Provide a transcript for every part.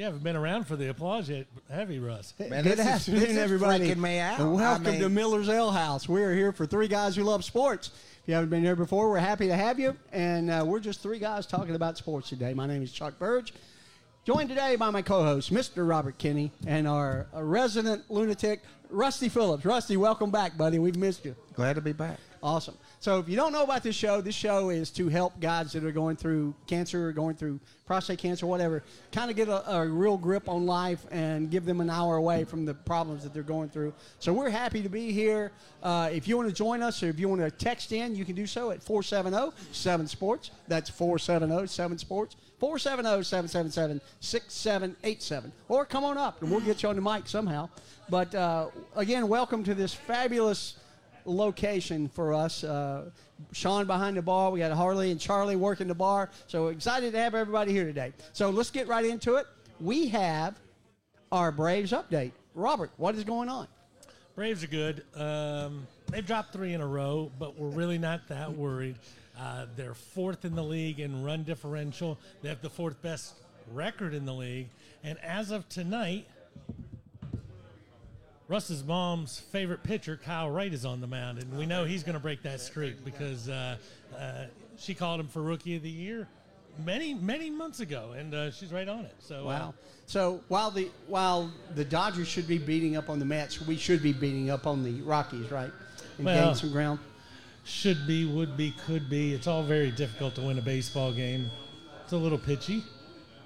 You haven't been around for the applause yet, have you, Russ? Man, Good afternoon, everybody. me out. And welcome I mean- to Miller's Ale House. We are here for three guys who love sports. If you haven't been here before, we're happy to have you. And uh, we're just three guys talking about sports today. My name is Chuck Burge. Joined today by my co-host, Mr. Robert Kinney, and our uh, resident lunatic, Rusty Phillips. Rusty, welcome back, buddy. We've missed you. Glad to be back. Awesome. So, if you don't know about this show, this show is to help guys that are going through cancer or going through prostate cancer, whatever, kind of get a, a real grip on life and give them an hour away from the problems that they're going through. So, we're happy to be here. Uh, if you want to join us or if you want to text in, you can do so at 470 7 Sports. That's 470 7 Sports. 470 777 6787. Or come on up and we'll get you on the mic somehow. But uh, again, welcome to this fabulous location for us. Uh, Sean behind the bar. We got Harley and Charlie working the bar. So excited to have everybody here today. So let's get right into it. We have our Braves update. Robert, what is going on? Braves are good. Um, they've dropped three in a row, but we're really not that worried. Uh, they're fourth in the league in run differential. They have the fourth best record in the league. And as of tonight, Russ's mom's favorite pitcher, Kyle Wright, is on the mound, and we know he's going to break that streak because uh, uh, she called him for Rookie of the Year many, many months ago, and uh, she's right on it. So, uh, Wow. So while the while the Dodgers should be beating up on the Mets, we should be beating up on the Rockies, right? And Well- gain some ground. should be, would be, could be. It's all very difficult to win a baseball game. It's a little pitchy,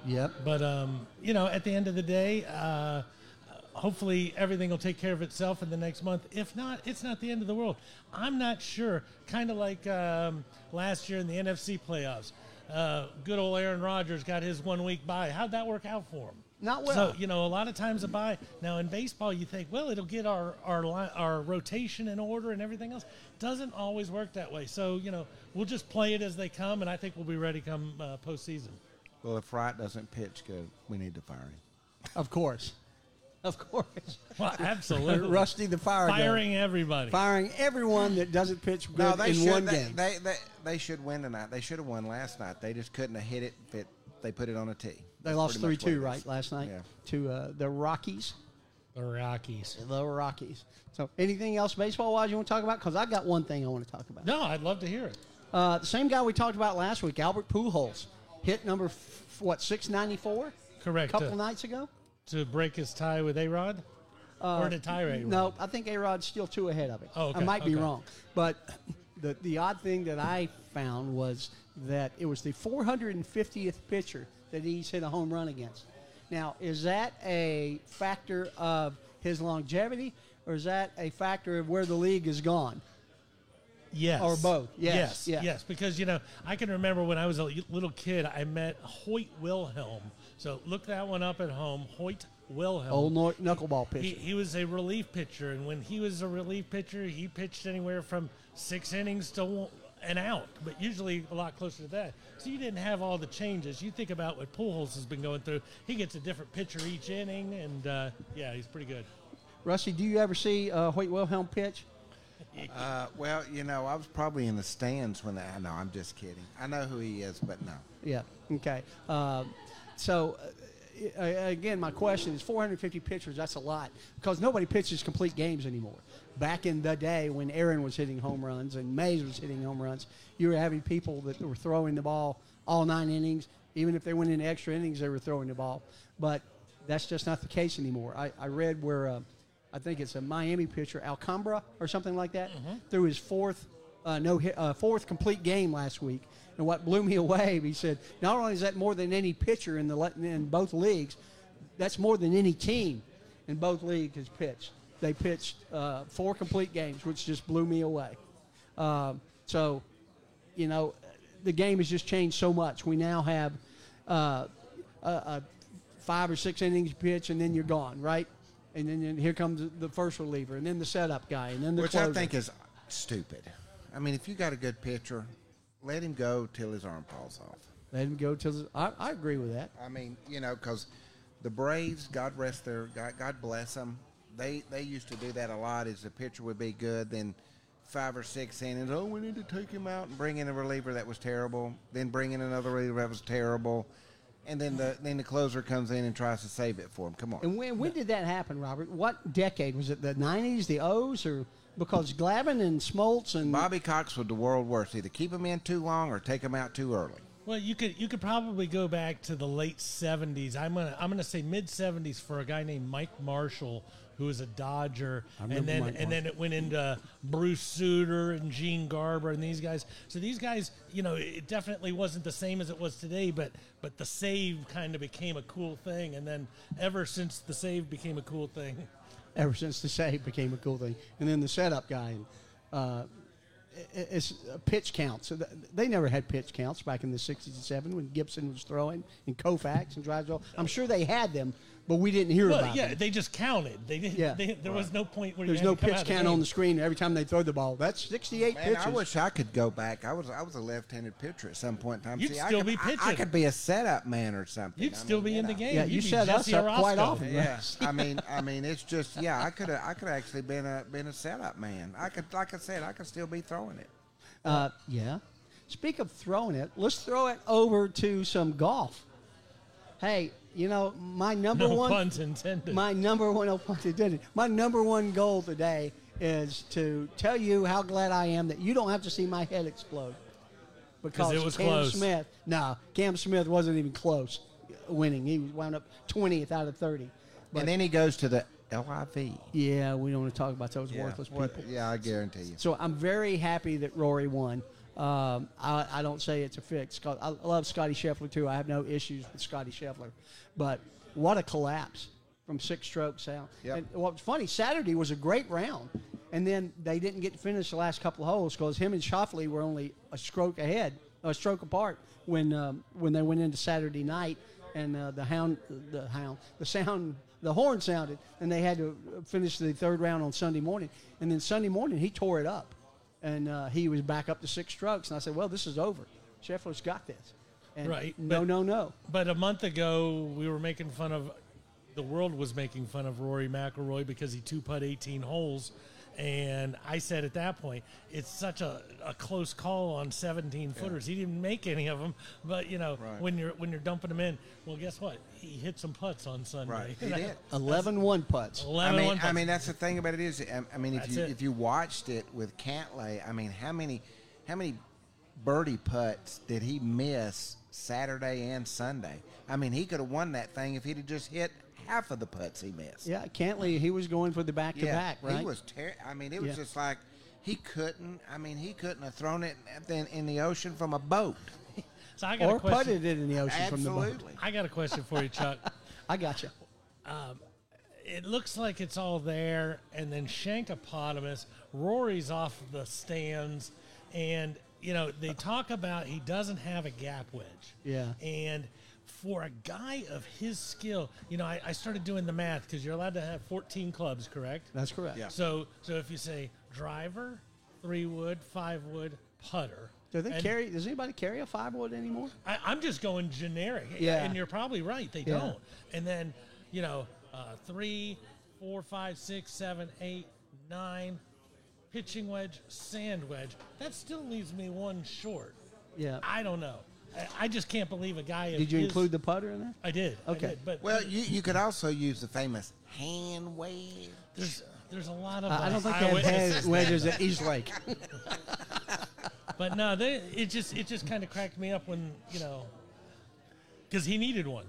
Yep. but um, you know, at the end of the day, uh, hopefully everything will take care of itself in the next month. If not, it's not the end of the world. I'm not sure. Kind of like um, last year in the NFC playoffs. Uh, good old Aaron Rodgers got his one week bye. How'd that work out for him? Not well. So you know, a lot of times a bye. Now in baseball, you think, well, it'll get our our li- our rotation in order and everything else. Doesn't always work that way. So you know, we'll just play it as they come, and I think we'll be ready come uh, postseason. Well, if Wright doesn't pitch good, we need to fire him. Of course. Of course. Well, absolutely. Rusty the fire gun. Firing everybody. Firing everyone that doesn't pitch good No, they in should. one they, game. They, they they should win tonight. They should have won last night. They just couldn't have hit it. If it they put it on a tee. They That's lost three two right last night Yeah. to uh, the Rockies. the Rockies. The Rockies. So, anything else baseball wise you want to talk about? Because I got one thing I want to talk about. No, I'd love to hear it. Uh, the same guy we talked about last week, Albert Pujols, hit number f- what six ninety four. Correct. A couple to, nights ago. To break his tie with A Rod, uh, or to tie A Rod. No, I think A Rod's still two ahead of him. Oh, okay, I might be okay. wrong. But the, the odd thing that I found was that it was the 450th pitcher that he's hit a home run against. Now, is that a factor of his longevity, or is that a factor of where the league has gone? Yes. Or both. Yes, Yes. yeah. Yes. Because, you know, I can remember when I was a little kid, I met Hoyt Wilhelm. So look that one up at home. Hoyt Wilhelm. Old nor- knuckleball pitcher. He, he was a relief pitcher, and when he was a relief pitcher, he pitched anywhere from six innings to an out, but usually a lot closer to that. So you didn't have all the changes. You think about what Pujols has been going through. He gets a different pitcher each inning, and uh, yeah, he's pretty good. Rusty, do you ever see uh, Hoyt Wilhelm pitch? Uh, well, you know, I was probably in the stands when that. No, I'm just kidding. I know who he is, but no. Yeah. Okay. Um, so, uh, again, my question is 450 pitchers, that's a lot because nobody pitches complete games anymore. Back in the day when Aaron was hitting home runs and Mays was hitting home runs, you were having people that were throwing the ball all nine innings. Even if they went into extra innings, they were throwing the ball. But that's just not the case anymore. I, I read where uh, I think it's a Miami pitcher, Alcambra or something like that, threw his fourth uh, no hit, uh, fourth complete game last week. And what blew me away, he said, not only is that more than any pitcher in the in both leagues, that's more than any team in both leagues has pitched. They pitched uh, four complete games, which just blew me away. Um, so, you know, the game has just changed so much. We now have uh, a, a five or six innings pitch, and then you're gone, right? And then, then here comes the first reliever, and then the setup guy, and then the Which closer. I think is stupid. I mean, if you got a good pitcher, let him go till his arm falls off. Let him go till. The, I, I agree with that. I mean, you know, because the Braves, God rest their, God, God bless them. They they used to do that a lot. Is the pitcher would be good, then five or six innings. Oh, we need to take him out and bring in a reliever that was terrible. Then bring in another reliever that was terrible. and then the then the closer comes in and tries to save it for him. Come on. And when, when did that happen, Robert? What decade was it? The '90s, the O's, or because Glavine and Smoltz and Bobby Cox was the world worst. Either keep him in too long or take him out too early. Well, you could you could probably go back to the late '70s. I'm gonna I'm gonna say mid '70s for a guy named Mike Marshall, who was a Dodger, and then Mike and then it went into Bruce Sutter and Gene Garber and these guys. So these guys, you know, it definitely wasn't the same as it was today, but but the save kind of became a cool thing, and then ever since the save became a cool thing, ever since the save became a cool thing, and then the setup guy. Uh, it's uh, pitch counts. So they never had pitch counts back in the '60s and '70s when Gibson was throwing and Koufax and Drysdale. I'm sure they had them, but we didn't hear well, about yeah, them. they just counted. They didn't. Yeah. They, there was no point where There's you had no to come pitch out count game. on the screen every time they throw the ball. That's 68 Man, pitches. I wish I could go back. I was I was a left-handed pitcher at some point in time. You'd See, I still could, be I- I, could be a setup man or something. You'd I still mean, be you in the game. Yeah, You'd you be set us Jesse up quite Orosco. often. Yeah, I mean, I mean, it's just yeah. I could have, I could actually been a been a setup man. I could, like I said, I could still be throwing it. Uh, yeah. Speak of throwing it, let's throw it over to some golf. Hey, you know my number No one puns intended. my number one no pun intended. My number one goal today is to tell you how glad I am that you don't have to see my head explode. Because it was Cam close. Smith, no, Cam Smith wasn't even close winning. He wound up 20th out of 30. But and then he goes to the LIV. yeah, we don't want to talk about those worthless What- people. yeah, I guarantee you. So I'm very happy that Rory won. Um, I, I don't say it's a fix. I love Scotty Scheffler too. I have no issues with Scotty Scheffler, but what a collapse from six strokes out. Yep. And what's funny, Saturday was a great round, and then they didn't get to finish the last couple of holes because him and Scheffler were only a stroke ahead, a stroke apart when um, when they went into Saturday night, and uh, the hound, the hound, the sound, the horn sounded, and they had to finish the third round on Sunday morning, and then Sunday morning he tore it up and uh, he was back up to six strokes. And I said, "Well, this is over. Scheffler's got this." And Right, No, but- no, no. But a month ago, we were making fun of the world was making fun of Rory McIlroy because he two putt 18 holes, and I said at that point it's such a, a close call on 17 footers. He didn't make any of them, but you know Right. when you're when you're dumping them in, well, guess what? He hit some putts on Sunday. Right, he did. 11 one putts. 11 I mean, one I mean that's the thing about it is, I, I mean, if That's you it. if you watched it with Cantlay, I mean, how many how many birdie putts did he miss Saturday and Sunday? I mean, he could have won that thing if he'd have just hit half of the putts he missed. Yeah, Cantlay, he was going for the back to back, right? He was ter- I mean, it was Yeah. just like he couldn't. I mean, he couldn't have thrown it in, in the ocean from a boat. so I got or a question. putted it in the ocean from the boat. I got a question for you, Chuck. I got you. Um, it looks like it's all there, and then Shankopotamus, Rory's off the stands, and you know they talk about he doesn't have a gap wedge. Yeah. And for a guy of his skill, you know, I, I started doing the math because you're allowed to have 14 clubs, correct? That's correct. Yeah. So, so if you say driver, three wood, five wood, putter. Do they and carry? Does anybody carry a five wood anymore? I, I'm just going generic. Yeah. And you're probably right. They Yeah. don't. And then, you know, uh, three, four, five, six, seven, eight, nine, pitching wedge, sand wedge. That still leaves me one short. Yeah. I don't know. I, I just can't believe a guy. Did you his- include the putter in there? I did. I Okay. did, but Well, you, you could also use the famous hand wave. there's there's a lot of. I I uh, don't think they have eyewitnesses head wedges at East Lake. But no, they, it just it just kind of cracked me up when you know, because he needed one.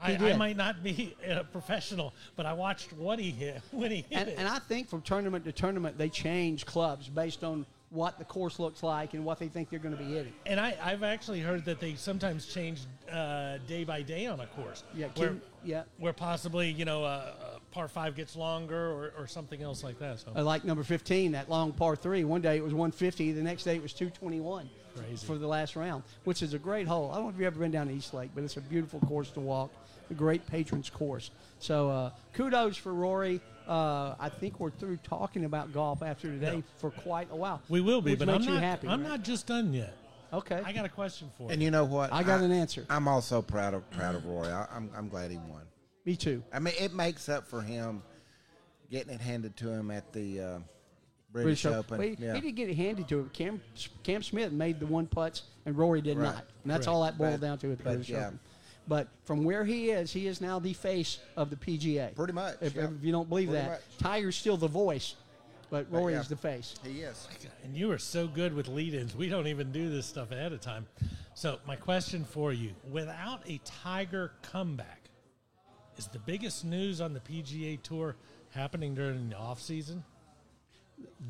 I, I might not be a professional, but I watched what he hit when he hit and, it. and I think from tournament to tournament, they change clubs based on what the course looks like and what they think they're going to be hitting. And I, I've actually heard that they sometimes change uh, day by day on a course. Yeah, where, yeah. where possibly you know uh, uh, par five gets longer or, or something else like that. So Uh, like number 15, that long par three. One day it was 150, the next day it was 221 Crazy. for the last round, which is a great hole. I don't know if you've ever been down to East Lake, but it's a beautiful course to walk, a great patrons course. So uh, kudos for Rory. Uh, I think we're through talking about golf after today Yeah. for quite a while. we will be, which but makes I'm you not. happy. I'm right? not just done yet. Okay. I got a question for you. And you. you know what? I got an answer. I'm also proud of proud of Roy. I, I'm I'm glad he won. Me too. I mean, it makes up for him getting it handed to him at the uh, British, British Open. Well, he, yeah. he did get it handed to him. Cam Cam Smith made the one putts, and Rory did Right. not. And that's Correct. all that boiled But- down to at the but British yeah. Open. But from where he is, he is now the face of the PGA. Pretty much, If, yep. if you don't believe Pretty that, much. Tiger's still the voice, but Rory yeah. is the face. He is. And you are so good with lead-ins. We don't even do this stuff ahead of time. So my question for you: Without a Tiger comeback, is the biggest news on the PGA Tour happening during the off season?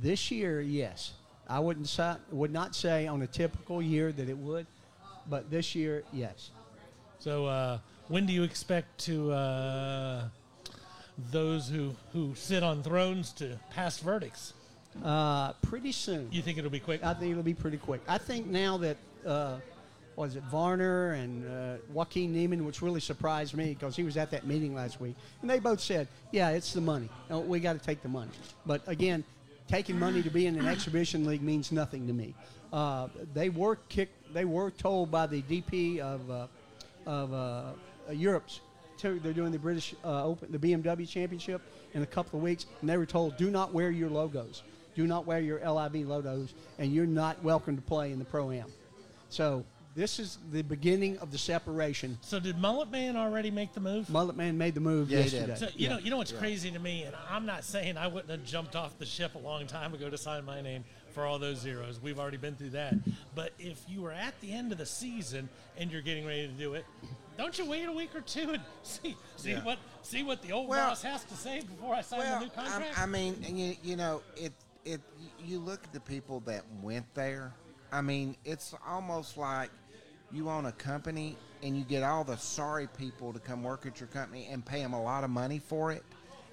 This year, yes. I wouldn't say, would not say on a typical year that it would, but this year, yes. So uh, when do you expect to uh, those who who sit on thrones to pass verdicts? Uh, pretty soon. You think it'll be quick? I think it'll be pretty quick. I think now that uh, what is it Varner and uh, Joaquin Niemann, which really surprised me because he was at that meeting last week, and they both said, "Yeah, it's the money. No, we got to take the money." But again, taking money to be in an exhibition league means nothing to me. Uh, they were kicked. They were told by the DP of uh, of uh, Europe's. They're doing the British uh, Open, the BMW Championship in a couple of weeks, and they were told, "Do not wear your logos. Do not wear your LIV logos, and you're not welcome to play in the pro am." So this is the beginning of the separation. So did Mullet Man already make the move? Mullet Man made the move Yeah, he did. yesterday. So you Yeah. know, you know what's crazy to me, and I'm not saying I wouldn't have jumped off the ship a long time ago to sign my name for all those zeros. We've already been through that. But if you were at the end of the season and you're getting ready to do it, don't you wait a week or two and see see Yeah. what see what the old Well- boss has to say before I sign the new contract? I mean, you, you know, it it you look at the people that went there. I mean, it's almost like you own a company and you get all the sorry people to come work at your company and pay them a lot of money for it,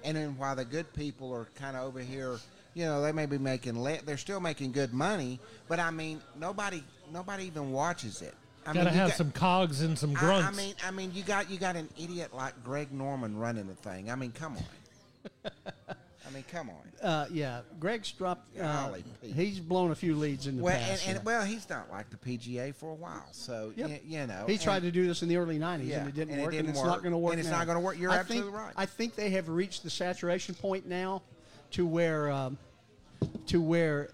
and then while the good people are kind of over here, you know, they may be making le- they're still making good money, but I mean, nobody nobody even watches it. I Gotta mean, have got- some cogs and some grunts. I mean, I mean, you got you got an idiot like Greg Norman running the thing. I mean, come on. I mean, come on. Uh, yeah, Greg's dropped. Uh, Golly, he's blown a few leads in the Well, past. and yeah. well, he's not like the PGA for a while, so Yep. y- you know He and- tried to do this in the early '90s, Yeah, and it didn't and it work, didn't and it's work, not going to work. and it's now. not gonna work. You're I absolutely think, right. I think they have reached the saturation point now, to where, um, to where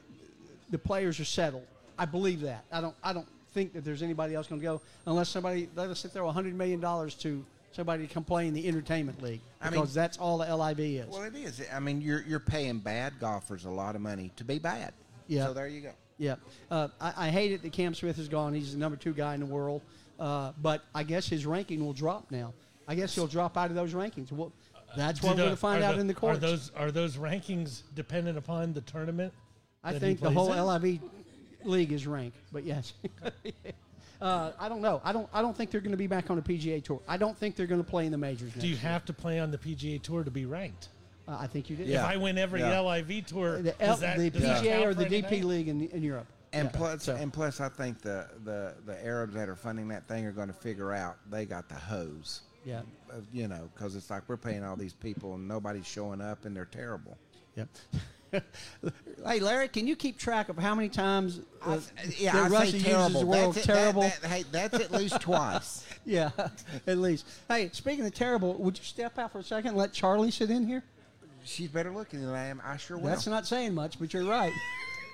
the players are settled. I believe that. I don't. I don't think that there's anybody else going to go unless somebody let us sit there 100 million dollars to somebody to come play in the entertainment league I because mean- that's all the LIV is. Well, it is. I mean, you're you're paying bad golfers a lot of money to be bad. Yeah. So there you go. Yeah, uh, I, I hate it that Cam Smith is gone. He's the number two guy in the world, uh, but I guess his ranking will drop now. I guess he'll drop out of those rankings. Well, that's what Do we're going to find out the- in the courts. Are those are those rankings dependent upon the tournament? I think the whole in? LIV league is ranked, but yes. uh, I don't know. I don't. I don't think they're going to be back on the PGA tour. I don't think they're going to play in the majors. Do you year. have to play on the PGA Tour to be ranked? Uh, I think you do. Yeah. If I win every Yeah. LIV tour, The, L, that, the PGA or the DP anything? league in, in Europe. And Yeah, plus, so- and plus, I think the, the, the Arabs that are funding that thing are going to figure out they got the hose. Yeah. You know, because it's like we're paying all these people and nobody's showing up and they're terrible. Yep. hey, Larry, can you keep track of how many times uh, yeah, that I Russia say uses the word it- that- terrible? that- hey, that's at least twice. yeah, at least. Hey, speaking of terrible, would you step out for a second and let Charlie sit in here? She's better looking than I am. I sure will. That's not saying much, but you're right.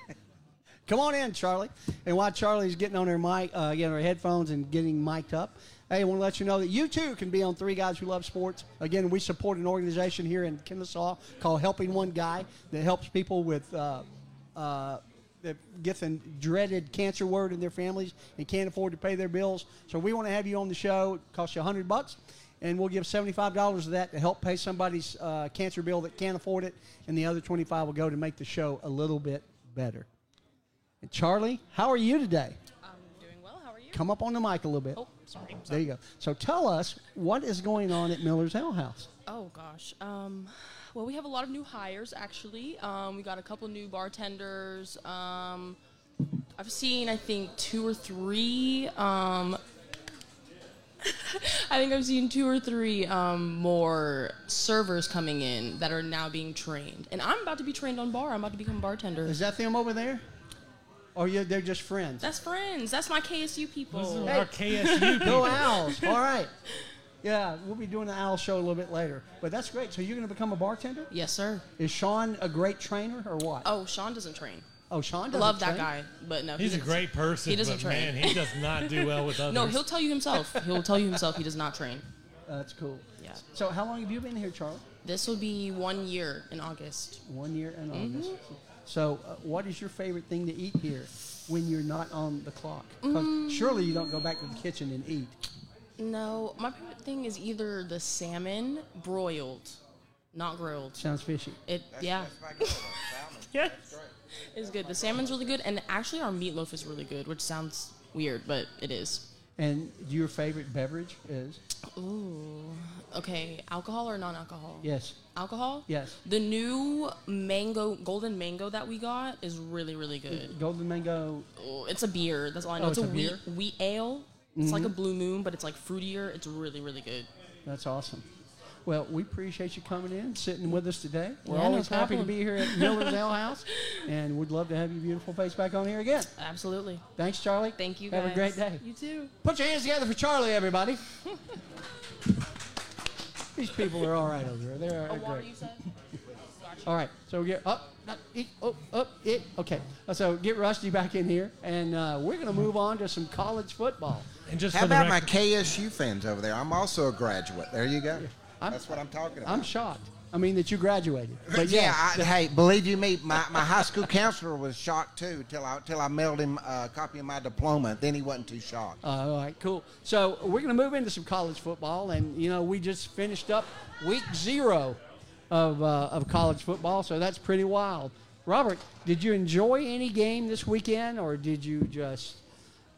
Come on in, Charlie. And while Charlie's getting on her mic, uh, getting her headphones and getting mic'd up, hey, I want to let you know that you too can be on Three Guys Who Love Sports. Again, we support an organization here in Kennesaw called Helping One Guy that helps people with uh, uh, that get the dreaded cancer word in their families and can't afford to pay their bills. So we want to have you on the show. It costs you hundred bucks, and we'll give seventy-five dollars of that to help pay somebody's uh, cancer bill that can't afford it, and the other twenty-five will go to make the show a little bit better. And Charlie, how are you today? I'm doing well. How are you? Come up on the mic a little bit. Oh, sorry. There you go. So tell us what is going on at Miller's Ale House. Oh gosh. Um, well, we have a lot of new hires actually. Um, we got a couple new bartenders. Um, I've seen I think two or three. Um, I think I've seen two or three um, more servers coming in that are now being trained, and I'm about to be trained on bar. I'm about to become a bartender. Is that them over there? Or you, they're just friends? That's friends. That's my KSU people. This is Hey. our KSU. Go. Owls. All right. Yeah, we'll be doing the Owl show a little bit later. But that's great. So you're going to become a bartender? Yes, sir. Is Sean a great trainer or what? Oh, Sean doesn't train. Oh, Sean doesn't love that train? guy, but no, He's he a doesn't- great person, He doesn't but train. man, he does not do well with others. No, he'll tell you himself. He'll tell you himself he does not train. That's cool. Yeah. So how long have you been here, Charlie? This will be one year in August. One year in Mm-hmm. August. So, uh, what is your favorite thing to eat here when you're not on the clock? Mm. surely you don't go back to the kitchen and eat. No, my favorite thing is either the salmon broiled, not grilled. Sounds fishy. It yeah. Yes. It's good. The salmon's really good, and actually our meatloaf is really good, which sounds weird, but it is. And your favorite beverage is? Ooh. Okay, alcohol or non-alcohol? Yes. Alcohol? Yes. The new mango, golden mango that we got is really, really good. Golden mango. Oh, it's a beer. That's all I oh, know. Oh, it's, it's a, a wheat, beer? wheat ale. It's like a mm-hmm. blue moon, but it's like fruitier. It's really, really good. That's awesome. Well, we appreciate you coming in, sitting with us today. We're Yeah, no always happy to be here at Miller's Ale House, and we'd love to have your beautiful face back on here again. Absolutely. Thanks, Charlie. Thank you, Have guys. a great day. You too. Put your hands together for Charlie, everybody. These people are all right over there. They're A water, great. you said? All right, so get up, not eat, up, up, it. Okay, Uh, so get Rusty back in here, and uh, we're going to move on to some college football. And just How for the about my KSU fans over there? I'm also a graduate. There you go. I'm- That's what I'm talking about. I'm shocked. I mean that you graduated, but yeah, yeah, I, hey, believe you me, my, my high school counselor was shocked too till I till I mailed him a copy of my diploma. Then he wasn't too shocked. Uh, all right, cool. So we're going to move into some college football, and you know we just finished up week zero of uh, of college football, so that's pretty wild. Robert, did you enjoy any game this weekend, or did you just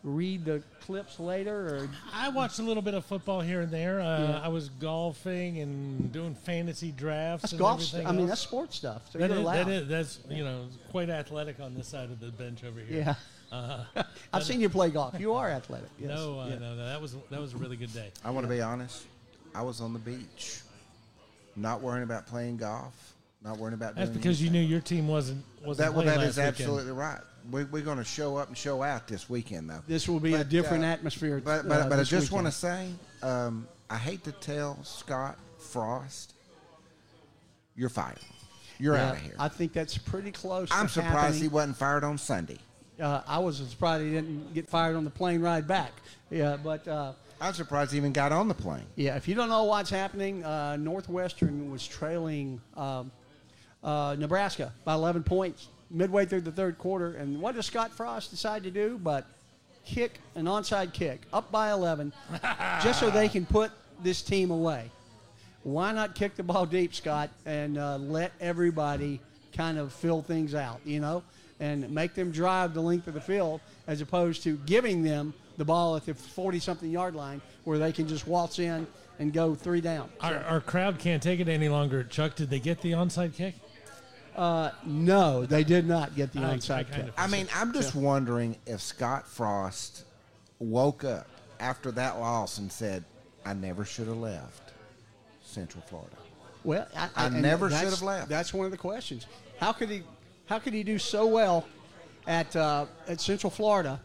read the clips later? Or I watched a little bit of football here and there. Uh, Yeah. I was golfing and doing fantasy drafts. that's and golf. everything I mean, that's sports stuff. So That you're is, allowed. that is that's you know quite athletic on this side of the bench over here. Yeah, Uh, I've seen you play golf. You are athletic. Yes. no, uh, Yeah. no, no, that was that was a really good day. I want to be honest. I was on the beach, not worrying about playing golf, not worrying about. That's doing because you knew your team wasn't wasn't that. Well, playing that last is weekend. absolutely right. We, we're going to show up and show out this weekend, though. This will be a different uh, atmosphere. But but, uh, but I just want to say, um, I hate to tell Scott Frost, you're fired. You're Yeah, out of here. I think that's pretty close. I'm surprised happening. he wasn't fired on Sunday. Uh, I was surprised he didn't get fired on the plane ride back. Yeah, but uh, I'm surprised he even got on the plane. yeah, if you don't know what's happening, uh, Northwestern was trailing um, uh, Nebraska by 11 points midway through the third quarter. And what does Scott Frost decide to do? But kick an onside kick up by 11, just so they can put this team away. Why not kick the ball deep, Scott, and uh, let everybody kind of fill things out, you know, and make them drive the length of the field as opposed to giving them the ball at the 40 something yard line where they can just waltz in and go three down. Our, our crowd can't take it any longer. Chuck, did they get the onside kick? Uh, no, they did not get the I- I onside kind kick. of- I mean, I'm just wondering if Scott Frost woke up after that loss and said, I never should have left Central Florida. Well, I, I and never that's- should have left. That's one of the questions. How could he? How could he do so well at uh, at Central Florida,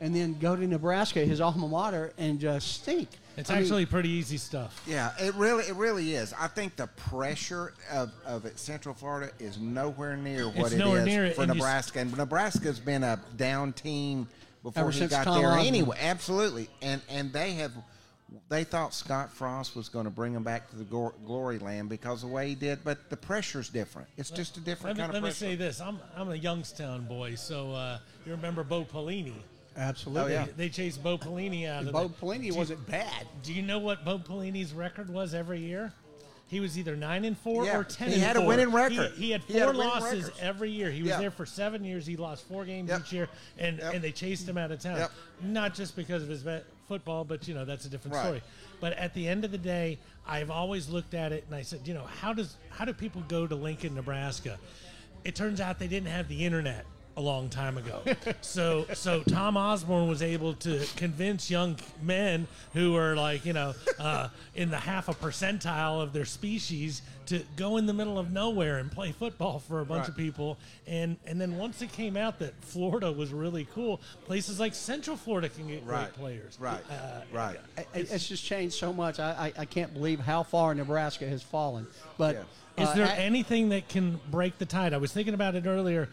and then go to Nebraska, his alma mater, and just stink? It's I mean, actually pretty easy stuff. Yeah, it really, it really is. I think the pressure of, of it, Central Florida is nowhere near what It's it nowhere is near it, for and you s- Nebraska. And Nebraska's been a down team before Ever he got Tom there. Osborne. Anyway, absolutely. And and they have, they thought Scott Frost was going to bring them back to the gor- glory land because of the way he did. But the pressure's different. It's just a Let different me, kind let of me say this: I'm I'm a Youngstown boy, so uh, you remember Bo Pelini? Absolutely. Oh, yeah. They chased Bo Pelini out of Bo the- Pelini Do- wasn't bad. Do you know what Bo Pelini's record was every year? He was either nine and four Yeah, or ten. he and had a four. winning record. He, had He had four a winning losses record. every year. He was Yeah. there for seven years. He lost four games Yep. each year, and Yep. and they chased him out of town. Yep. Not just because of his vet- football, but you know that's a different Right. story. But at the end of the day, I've always looked at it and I said, you know, how does how do people go to Lincoln, Nebraska? It turns out they didn't have the internet a long time ago. so so Tom Osborne was able to convince young men who are like, you know, uh, in the half a percentile of their species to go in the middle of nowhere and play football for a bunch Right. of people. And and then once it came out that Florida was really cool, places like Central Florida can get Right. great players. Right. Uh, right. It- It's, just changed so much. I, I, I can't believe how far Nebraska has fallen. But Yeah. Is uh, there I- anything that can break the tide? I was thinking about it earlier.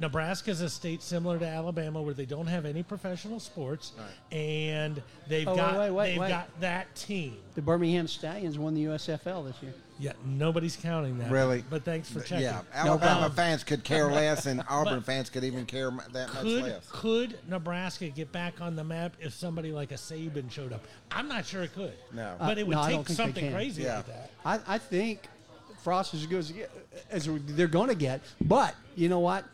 Nebraska's a state similar to Alabama where they don't have any professional sports, and they've Oh, got wait, wait, they've wait. got that team. The Birmingham Stallions won the USFL this year. Yeah, nobody's counting that. Really? But thanks for checking. Yeah, Alabama Um, fans could care less, and Auburn fans could even care m- that much Could less. could Nebraska get back on the map if somebody like a Saban showed up? I'm not sure it could. No. but it would Uh, no, take something crazy Yeah. like that. I, I think Frost is as good as, as they're going to get. But you know what?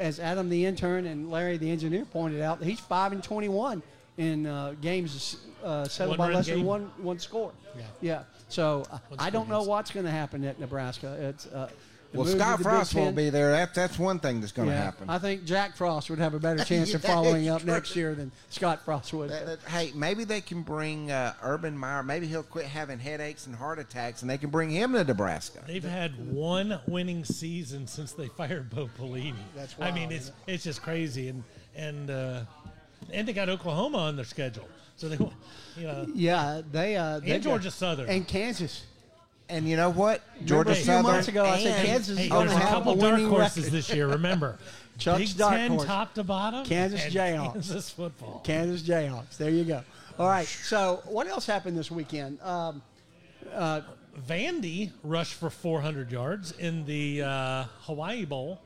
As Adam the intern and Larry the engineer pointed out, he's five and twenty-one in uh, games uh, settled by One-run less than one one score. Yeah. yeah. So uh, I don't know what's going to happen at Nebraska. It's uh, Well, Scott Frost won't be there. That, that's one thing that's going to Yeah, happen. I think Jack Frost would have a better chance of following up true. next year than Scott Frost would. That- that- hey, maybe they can bring uh, Urban Meyer. Maybe he'll quit having headaches and heart attacks, and they can bring him to Nebraska. They've had one winning season since they fired Bo Pelini. That's right. I mean, wild, it's it's just crazy, and and uh, and they got Oklahoma on their schedule, so they, you know, yeah, they uh, they and Georgia Southern. and Kansas. And you know what? Remember Georgia a few Southern. months ago, I said and- Kansas Hey, is going there's to a have couple a dark winning horses record. this year. Remember, Chuck's Big dark Ten horse. top to bottom. Kansas and Jayhawks. Kansas football. Kansas Jayhawks. There you go. All right. So, what else happened this weekend? Um, Vandy rushed for 400 yards in the uh, Hawaii Bowl.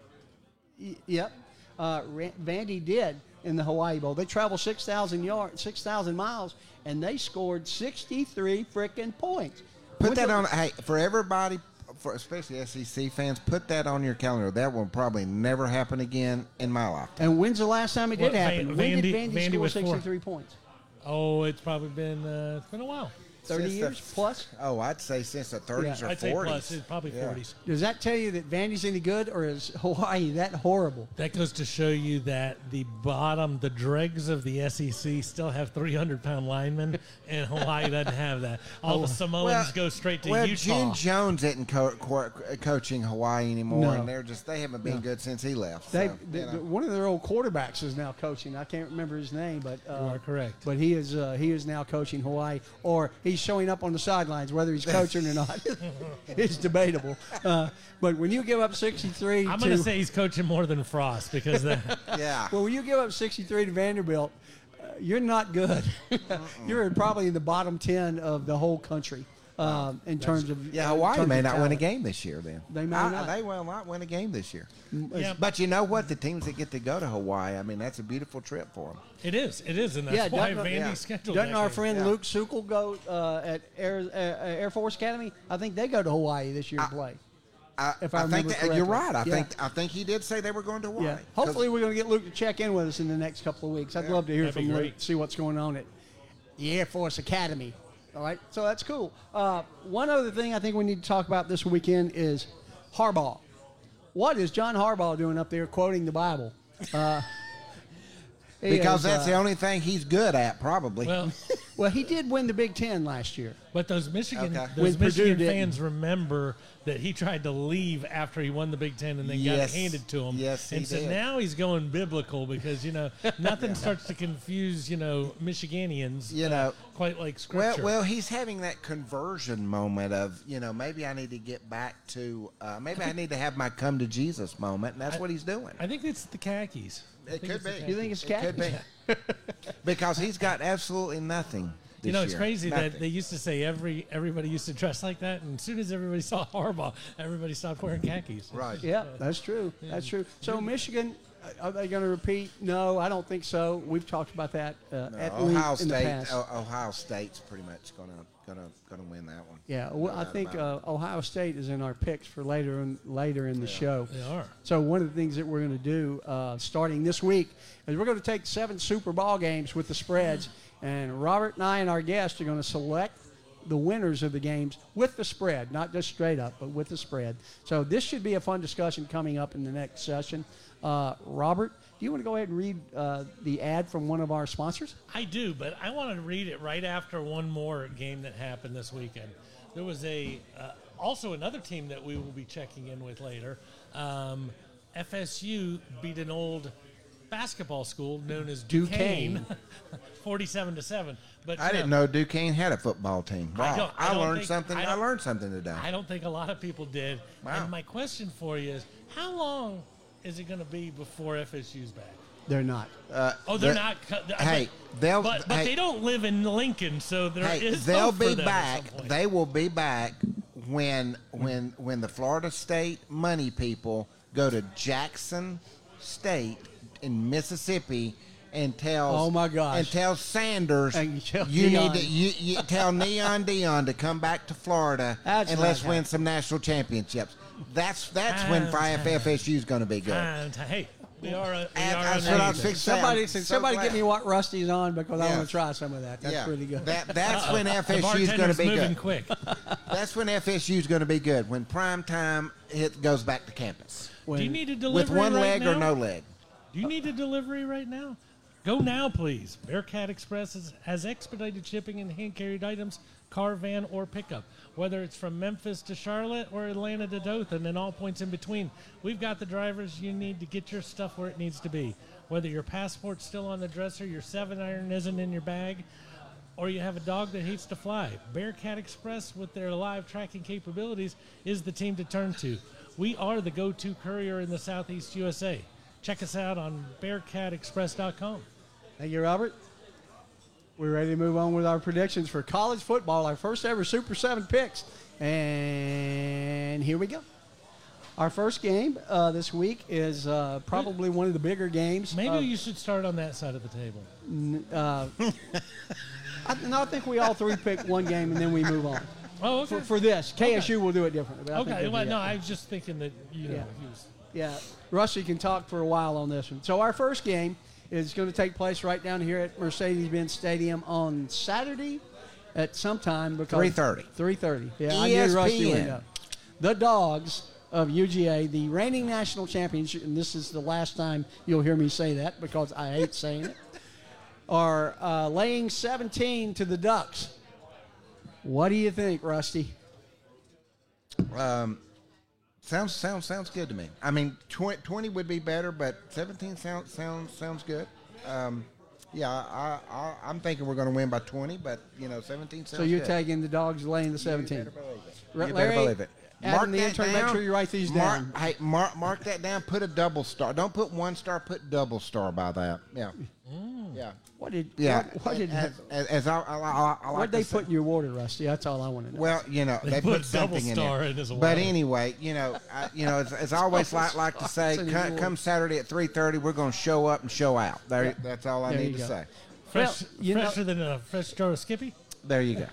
y- yep. Uh, Ra- Vandy did in the Hawaii Bowl. They traveled 6,000 yards, 6,000 miles, and they scored 63 freaking points. Put When's that the- on. Hey, for everybody, for especially SEC fans, put that on your calendar. That will probably never happen again in my lifetime. And when's the last time it did What, happen? Van- when did Vandy- Vandy, Vandy score was four. 63 points? Oh, it's probably been uh, it's been a while. 30 Since the- years plus? Oh, I'd say since the 30s Yeah. or I'd say 40s. plus. It's probably Yeah. 40s. Does that tell you that Vandy's any good, or is Hawaii that horrible? That goes to show you that the bottom, the dregs of the SEC still have 300 pound linemen, and Hawaii doesn't have that. All the Samoans go straight to well, Utah. June Jones isn't co- co- coaching Hawaii anymore, No. and they're just they haven't been good since he left. They, so, the- you know. one of their old quarterbacks is now coaching. I can't remember his name, but uh, You are correct. But he is uh, he is now coaching Hawaii, or he's showing up on the sidelines. Whether he's coaching or not, it's debatable. Uh, but when you give up 63 I'm to going to say he's coaching more than Frost because the, yeah. well, when you give up 63 to Vanderbilt, uh, you're not good. you're probably in the bottom 10 of the whole country um, in terms of Yeah, Hawaii terms may of not win a game this year. Then They may I- not. They will not win a game this year. Yeah. But you know what? The teams that get to go to Hawaii, I mean, that's a beautiful trip for them. it is, it is, and that's Yeah, why doesn't- Vandy yeah. scheduled Doesn't our game. friend Yeah. Luke Sukel go uh, at Air, uh, Air Force Academy? I think they go to Hawaii this year to play. I, If I think remember that, you're right. I Yeah. think I think he did say they were going to Hawaii. Yeah. 'Cause- Hopefully, we're going to get Luke to check in with us in the next couple of weeks. I'd love to hear That'd from Luke, great. see what's going on at the Air Force Academy. All right, so that's cool. Uh, one other thing I think we need to talk about this weekend is Harbaugh. What is John Harbaugh doing up there quoting the Bible? Uh, because is, that's uh, the only thing he's good at, probably. Well, well, he did win the Big Ten last year. but those Michigan, Okay. those When Purdue Michigan didn't. fans remember that he tried to leave after he won the Big Ten and then got Yes. it handed to him. Yes, he and so did. now he's going biblical because you know nothing starts to confuse you know Michiganians. You uh, know, quite like well, scripture. well, he's having that conversion moment of, you know, maybe I need to get back to, uh, maybe I need to have my come to Jesus moment, and that's what he's doing. I think it's the khakis. I It could be. You think it's It could be. because he's got absolutely nothing. You know, it's year. crazy Nothing. that they used to say every everybody used to dress like that, and as soon as everybody saw Harbaugh, everybody stopped wearing khakis. Right. Yeah, that's true. That's true. So Michigan, uh, are they going to repeat? No, I don't think so. We've talked about that uh, No, at Ohio length in the State. past. Ohio State's pretty much gonna gonna gonna win that one. yeah, well, No I think uh, Ohio State is in our picks for later in later in the show. They are. So one of the things that we're going to do uh, starting this week is we're going to take seven Super Bowl games with the spreads, and Robert and I and our guests are going to select the winners of the games with the spread, not just straight up, but with the spread. So this should be a fun discussion coming up in the next session. Uh, Robert, do you want to go ahead and read uh, the ad from one of our sponsors? I do, but I want to read it right after one more game that happened this weekend. There was a uh, also another team that we will be checking in with later. Um, FSU beat an old basketball school known as Duquesne, Duquesne. forty-seven to seven. But I didn't know Duquesne had a football team. I don't- I, I don't learned think- something. I I, learned something today. I don't think a lot of people did. Wow. And my question for you is, how long is it going to be before FSU's back? They're not. Uh, oh, they're The- not. cut- Hey, they'll- But, but hey. they don't live in Lincoln, so there is. Hey, they'll hope for be them at back. some point. They will be back when when when the Florida State money people go to Jackson State in Mississippi and tell Oh, my gosh. and tell Sanders And you tell you Neon. need to you, you tell Neon Deion to come back to Florida That's and let's win some national championships. That's that's when FSU is going to be good. And, hey, we are. A, we And are that's what I was nation. fixing to say. I'm Somebody, so somebody glad. get me what Rusty's on because I Yeah. want to try some of that. That's yeah, pretty good. That, that's when The FSU is going to bartender's be moving good. quick. That's when FSU is going to be good. When prime time it goes back to campus When- Do you need a delivery with one right leg now? or no leg. Do you need a delivery right now? Go now, please. Bearcat Express is, has expedited shipping and hand carried items, car, van, or pickup. Whether it's from Memphis to Charlotte or Atlanta to Dothan and all points in between, we've got the drivers you need to get your stuff where it needs to be. Whether your passport's still on the dresser, your seven iron isn't in your bag, or you have a dog that hates to fly, Bearcat Express, with their live tracking capabilities, is the team to turn to. We are the go to courier in the Southeast USA. Check us out on bearcatexpress.com. Thank you, Robert. We're ready to move on with our predictions for college football, our first ever Super 7 picks. And here we go. Our first game uh, this week is uh, probably one of the bigger games. Maybe you should start on that side of the table. uh, I, no, I think we all three pick one game and then we move on. Oh, okay. For, for this, KSU will do it differently. I okay. Well, no. I was just thinking that you know Yeah. he was. Yeah, Rusty can talk for a while on this one. So our first game is going to take place right down here at Mercedes-Benz Stadium on Saturday at some time. Because 3:30. 3:30. Yeah, I knew Rusty would know. The Dogs of UGA, the reigning national champions, and this is the last time you'll hear me say that because I hate saying it, are uh, laying 17 to the Ducks. What do you think, Rusty? Sounds sounds sounds good to me. I mean, tw- twenty would be better, but seventeen sounds sounds sounds good. Um, yeah, I, I I'm thinking we're going to win by twenty, but you know, seventeen sounds. So you're good. taking the Dogs laying the 17. You better believe it. Ra- You better believe it. in the intern, make sure you write these mark, down. Hey, mark mark that down. Put a double star. Don't put one star. Put double star by that. Yeah. Mm. Yeah. What did Yeah. What, what did as, as, as I, I, I, I like what they say- put in your water, Rusty? That's all I want to know. Well, you know, They they, put put, something double in star there. in as a but anyway, you know, I, you know, as, as I always like like to say, come, come Saturday at three thirty, we're going to show up and show out. There, Yeah. that's all I There need to go. say. Fresh, Well, you know- fresher than a fresh jar of Skippy. There you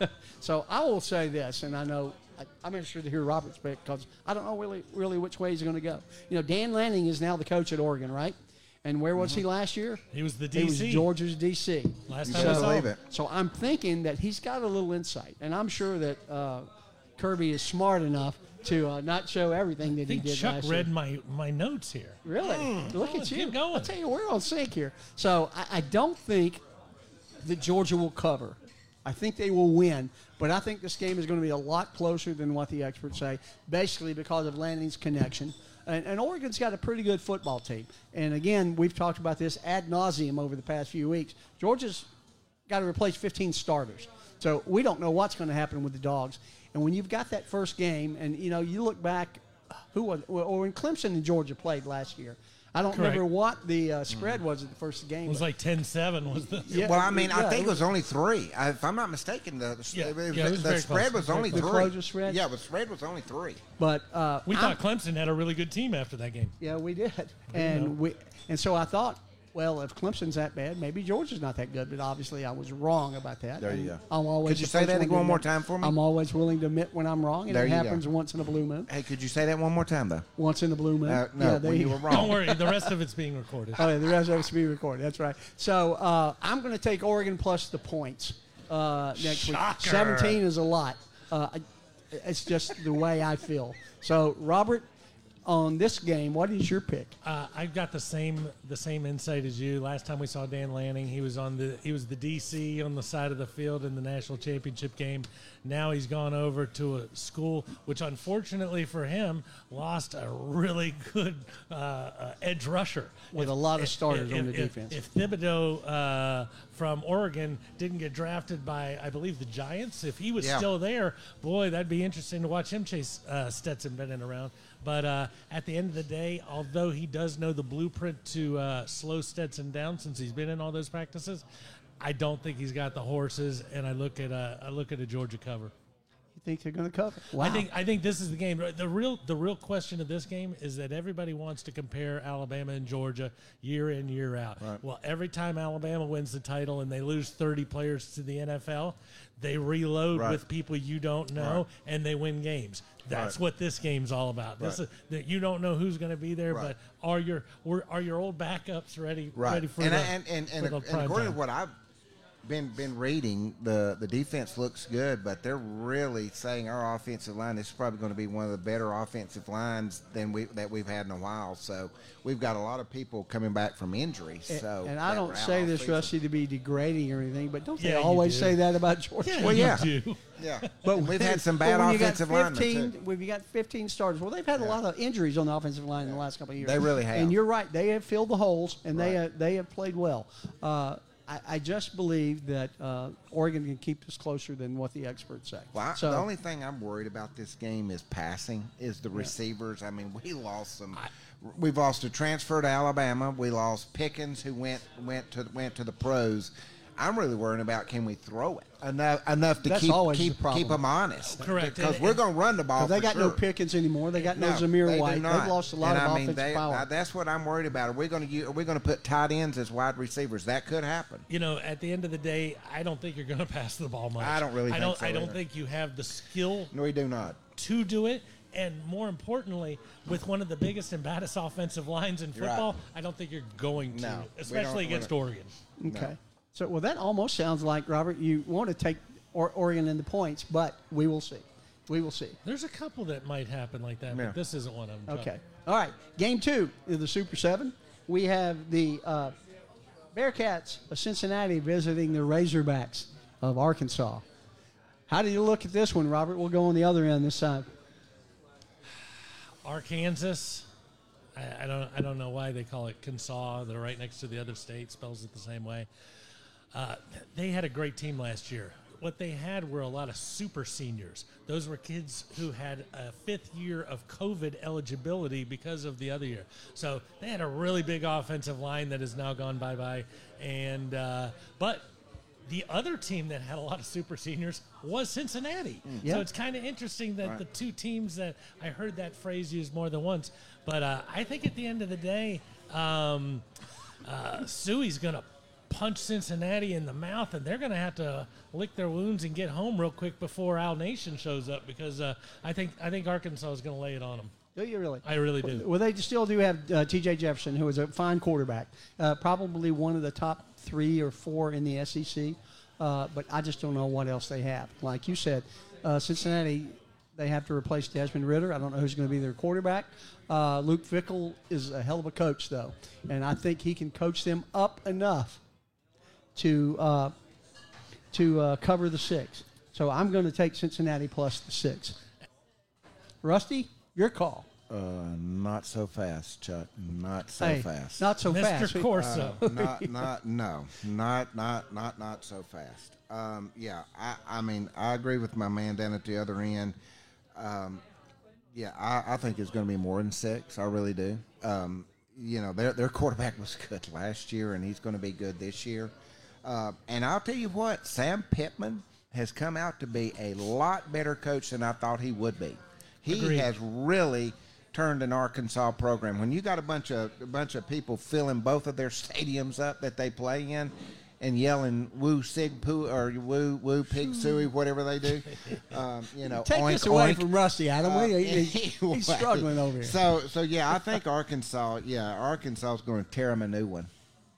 go. so I will say this, and I know I, I'm interested to hear Robert's pick because I don't know really, really which way he's going to go. You know, Dan Lanning is now the coach at Oregon, right? And where was he last year? He was the He was DC. Georgia's DC. Last You time better I saw believe him. it. So I'm thinking that he's got a little insight, and I'm sure that uh, Kirby is smart enough to uh, not show everything that I he think did Chuck last read year. my, my notes here. Really? Look Oh, at keep you. going. I'll tell you, we're on sync here. So I, I don't think that Georgia will cover. I think they will win, but I think this game is going to be a lot closer than what the experts say, basically because of Lanning's connection. And, and Oregon's got a pretty good football team. And again, we've talked about this ad nauseum over the past few weeks. Georgia's got to replace 15 starters. So we don't know what's going to happen with the dogs. And when you've got that first game, and you know, you look back, who was or when Clemson and Georgia played last year. I don't Correct. remember what the uh, spread was at the first game. It was but- like 10-7 was the. Yeah, well, I mean, yeah, I think it it was only three. I, if I'm not mistaken, the, Yeah, the, yeah, it was the very spread close. was only. The three. closest spread? Yeah, the spread was only three. but uh, We I'm- thought Clemson had a really good team after that game. Yeah, we did. And we and so I thought, well, if Clemson's that bad, maybe Georgia's not that good. But obviously, I was wrong about that. There you go. I'm always Could you say that one more time for me? I'm always willing to admit when I'm wrong, and There it you go. happens once in a blue moon. Hey, could you say that one more time, though? Once in a blue moon. Uh, no, yeah, there when you were wrong. Don't worry, the rest of it's being recorded. Oh, yeah, the rest of it's being recorded. That's right. So uh, I'm going to take Oregon plus the points uh, next week. Shocker. 17 is a lot. Uh, I- it's just the way I feel. So, Robert, on this game, what is your pick? Uh, I've got the same the same insight as you. Last time we saw Dan Lanning, he was on the he was the DC on the side of the field in the national championship game. Now he's gone over to a school which, unfortunately for him, lost a really good uh, uh, edge rusher With a lot of starters on the if- defense. If Thibodeaux uh, from Oregon didn't get drafted by, I believe, the Giants, if he was Yeah. still there, boy, that'd be interesting to watch him chase uh, Stetson Bennett around. But uh, at the end of the day, although he does know the blueprint to uh, slow Stetson down since he's been in all those practices, I don't think he's got the horses. And I look at a, I look at a Georgia cover. You think they're going to cover? Wow. I think I think this is the game. The real the real question of this game is that everybody wants to compare Alabama and Georgia year in year out. Well, every time Alabama wins the title and they lose 30 players to the NFL, they reload Right. with people you don't know Right. and they win games. That's Right. what this game's all about. This Right. is that you don't know who's going to be there, Right. but are your are your old backups ready right. ready for and, the, and, and, and, and according time? to what I've been been reading, the the defense looks good, but they're really saying our offensive line is probably going to be one of the better offensive lines than we that we've had in a while. So we've got a lot of people coming back from injuries. And- So and I don't say this, season. Rusty, to be degrading or anything, but don't Yeah, you always do. say that about Georgia? yeah, Well, yeah. Yeah, But we've had some bad when you got offensive linemen too. We've got 15 starters. Well, they've had a lot of injuries on the offensive line in the last couple of years. They really have. And you're right; they have filled the holes, and they Right. have, they have played well. Uh, I, I just believe that uh, Oregon can keep this closer than what the experts say. Well, I, so, the only thing I'm worried about this game is passing, is the receivers. I mean, we lost some. We've lost a transfer to Alabama. We lost Pickens, who went went to went to the pros. I'm really worrying about can we throw it enough enough to That's keep always keep the problem. keep them honest. Correct. because we're going to run the ball. they for got no sure. Pickens anymore. They got no, they Zamir do White. not. They've lost a lot And of I mean, offensive they- power. uh, that's what I'm worried about. Are we going to are we going to put tight ends as wide receivers? That could happen. you know, at the end of the day, I don't think you're going to pass the ball much. I don't really I don't. so I don't either. think you have the skill No, we do not. to do it. And more importantly, with one of the biggest and baddest offensive lines in You're right. football, I don't think you're going to, No, especially against Oregon. Okay. So, well, that almost sounds like Robert. You want to take or- Oregon in the points, but we will see. We will see. There's a couple that might happen like that, Yeah. but this isn't one of them. Okay. All right. Game two of the Super Seven. We have the uh, Bearcats of Cincinnati visiting the Razorbacks of Arkansas. How do you look at this one, Robert? We'll go on the other end this time. Arkansas. I, I don't. I don't know why they call it Kensaw. They're right next to the other state. Spells it the same way. Uh, they had a great team last year. What they had were a lot of super seniors. Those were kids who had a fifth year of COVID eligibility because of the other year. So they had a really big offensive line that has now gone bye bye. And uh, but the other team that had a lot of super seniors was Cincinnati. Yeah. So it's kind of interesting that the two teams that I heard that phrase used more than once. But uh, I think at the end of the day, um, uh, Suey's going to punch Cincinnati in the mouth, and they're going to have to lick their wounds and get home real quick before Owl Nation shows up because uh, I think I think Arkansas is going to lay it on them. Do you really? I really do. Well, they still do have uh, K.J. Jefferson, who is a fine quarterback, uh, probably one of the top three or four in the SEC. Uh, but I just don't know what else they have. Like you said, uh, Cincinnati, they have to replace Desmond Ridder. I don't know who's going to be their quarterback. Uh, Luke Fickell is a hell of a coach, though, and I think he can coach them up enough to uh, to uh, cover the six. So I'm going to take Cincinnati plus the six. Rusty, your call. Uh, not so fast, Chuck. Not so Hey, fast. Not so Mr. fast. Mr. Corso. Uh, not, not, no, not, not, not, not so fast. Um, yeah, I, I mean, I agree with my man down at the other end. Um, yeah, I, I think it's going to be more than six. I really do. Um, you know, their their quarterback was good last year, and he's going to be good this year. Uh, and I'll tell you what, Sam Pittman has come out to be a lot better coach than I thought he would be. He Agreed. has really turned an Arkansas program. When you got a bunch of a bunch of people filling both of their stadiums up that they play in and yelling "woo sig poo" or "woo woo pig suey," whatever they do, um, you know, Take oink, this away oink. from Rusty, Adam. Uh, he- he's anyway. struggling over here. So, so yeah, I think Arkansas. Yeah, Arkansas is going to tear him a new one.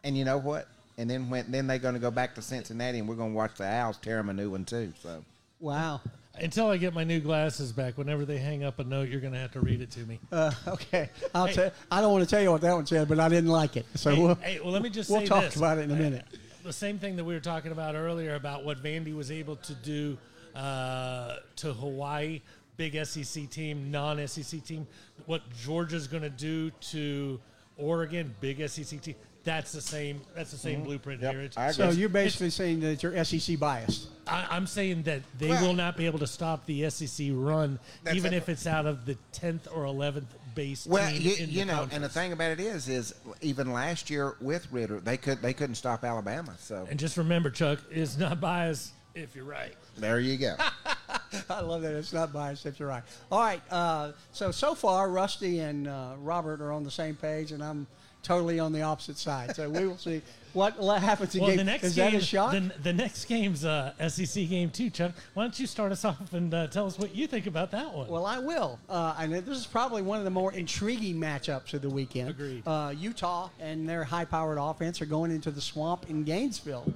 And you know what? And then when then they're going to go back to Cincinnati, and we're going to watch the Owls tear them a new one too. So, wow. Until I get my new glasses back, whenever they hang up a note, you're going to have to read it to me. Uh, okay, I'll Hey. tell. I don't want to tell you what that one said, but I didn't like it. So Hey, we'll, hey, well, let me just we'll say talk this. about it in a minute. the same thing that we were talking about earlier about what Vandy was able to do uh, to Hawaii, big SEC team, non-SEC team. What Georgia's going to do to Oregon, big SEC team. That's the same. That's the same blueprint Yep, here. It's, I So you're basically saying that you're SEC biased. I, I'm saying that they Well- will not be able to stop the SEC run, That's even it. if it's out of the tenth or eleventh base. Well, team you, in you the know, and the conference. thing about it is, is even last year with Ridder, they could they couldn't stop Alabama. So And just remember, Chuck is not biased. If you're right. there you go. I love that. It's not biased, if you're right. All right. Uh, so, so far, Rusty and uh, Robert are on the same page, and I'm totally on the opposite side. So we will see what happens in Well, game. the next Is game, that a shot? The, the next game's uh, SEC game too, Chuck. Why don't you start us off and uh, tell us what you think about that one? Well, I will. Uh, and this is probably one of the more intriguing matchups of the weekend. Agreed. Uh, Utah and their high-powered offense are going into the swamp in Gainesville,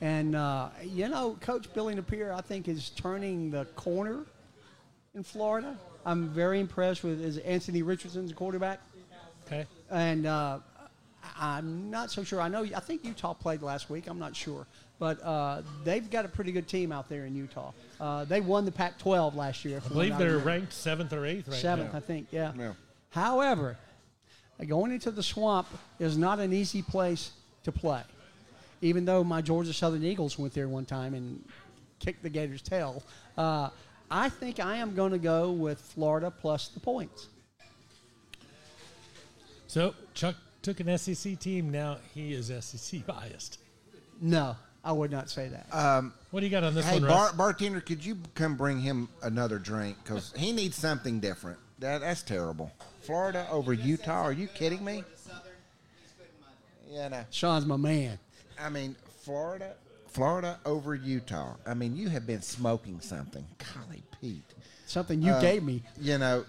and uh, you know, Coach Billy Napier, I think, is turning the corner in Florida. I'm very impressed with is Anthony Richardson's quarterback, okay. and uh, I'm not so sure. I know. I think Utah played last week. I'm not sure, but uh, they've got a pretty good team out there in Utah. Uh, they won the Pac-12 last year. I believe they're ranked seventh or eighth right seventh, now. I think. Yeah. Yeah. However, going into the swamp is not an easy place to play. Even though my Georgia Southern Eagles went there one time and kicked the Gators' tail, uh, I think I am going to go with Florida plus the points. So Chuck took an SEC team. Now he is SEC biased. No, I would not say that. Um, what do you got on this hey, one, bar, bartender, could you come bring him another drink? Because he needs something different. That, that's terrible. Florida over Utah? Are you kidding me? Yeah, no. Sean's my man. I mean, Florida, Florida over Utah. I mean, you have been smoking something. Golly, Pete. Something you uh, gave me. You know,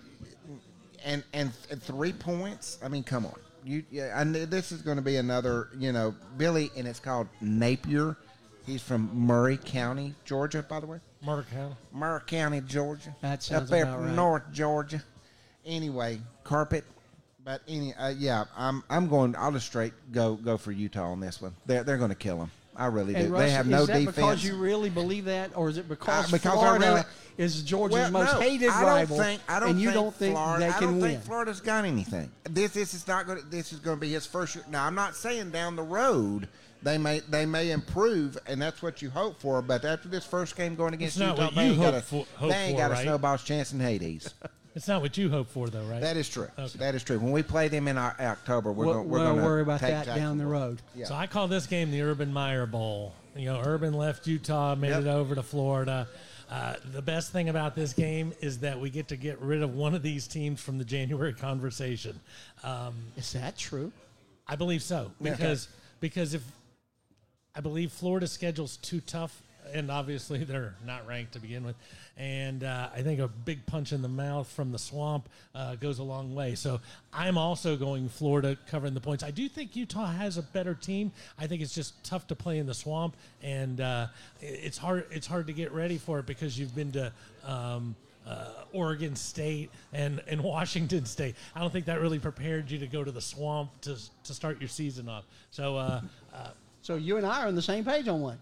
and and three points. I mean, come on. You, yeah, I kn- this is going to be another. You know, Billy, and it's called Napier. He's from Murray County, Georgia, by the way. Murray County. Murray County, Georgia. That sounds up there about from right. North Georgia. Anyway, carpet. But any, uh, yeah, I'm I'm going. I'll just straight go go for Utah on this one. They're they're going to kill them. I really do. And they have no is that defense. because you really believe that, or is it because, Uh, because Florida really- is Georgia's Well, most no, hated I rival, don't think, I don't and you think don't think Florida, they I can don't win? think Florida's got anything. This this is not going. to This is going to be his first year. Now I'm not saying down the road they may they may improve, and that's what you hope for. But after this first game going against It's Utah, what they you ain't got hope a, for- hope they ain't for, got a right? snowball's chance in Hades. It's not what you hope for, though, right? that is true. Okay. That is true. When we play them in our, October, we're We'll, going we're we'll to worry about take that down the road. Yeah. So I call this game the Urban Meyer Bowl. You know, Urban left Utah, made Yep. it over to Florida. Uh, the best thing about this game is that we get to get rid of one of these teams from the January conversation. Um, Is that true? I believe so because because if I believe Florida schedule's too tough, and obviously they're not ranked to begin with, and uh, I think a big punch in the mouth from the swamp uh, goes a long way. So I'm also going Florida covering the points. I do think Utah has a better team. I think it's just tough to play in the swamp, and uh, it's hard. It's hard to get ready for it because you've been to. Um, uh, Oregon State and, and Washington State. I don't think that really prepared you to go to the swamp to, to start your season off. So uh, uh, So you and I are on the same page on one.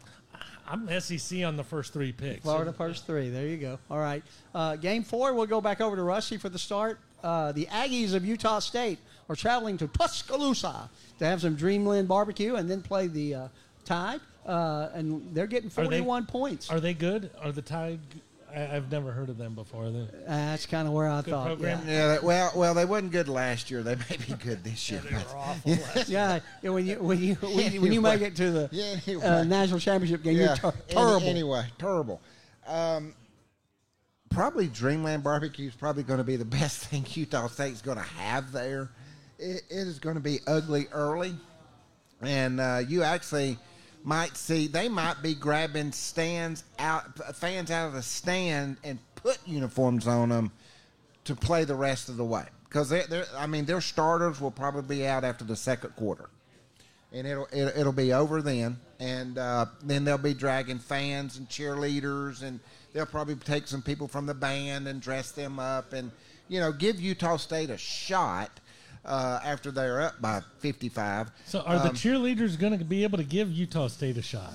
I'm SEC on the first three picks. Florida first three. There you go. All right. Uh, game four, we'll go back over to Rusty for the start. Uh, the Aggies of Utah State are traveling to Tuscaloosa to have some Dreamland barbecue and then play the uh, Tide. Uh, and they're getting Are they- 41 points. Are they good? Are the Tide? I, I've never heard of them before. They- That's kind of where I thought. program. Yeah. Yeah, that- well, well, they wasn't good last year. They may be good this year. but- yeah, yeah, when you when you when you, when you make it to the Yeah, anyway. uh, national championship game, you're ter- Any- terrible. anyway, terrible. Um, probably Dreamland Barbecue is probably going to be the best thing Utah State's going to have there. It, it is going to be ugly early, and uh, you actually might see they might be grabbing stands out fans out of the stand and put uniforms on them to play the rest of the way. Because they they're, I mean their starters will probably be out after the second quarter. And it'll it'll, it'll be over then, and uh, then they'll be dragging fans and cheerleaders, and they'll probably take some people from the band and dress them up, and you know give Utah State a shot uh, after they're up by fifty five. So are the Um, cheerleaders going to be able to give Utah State a shot?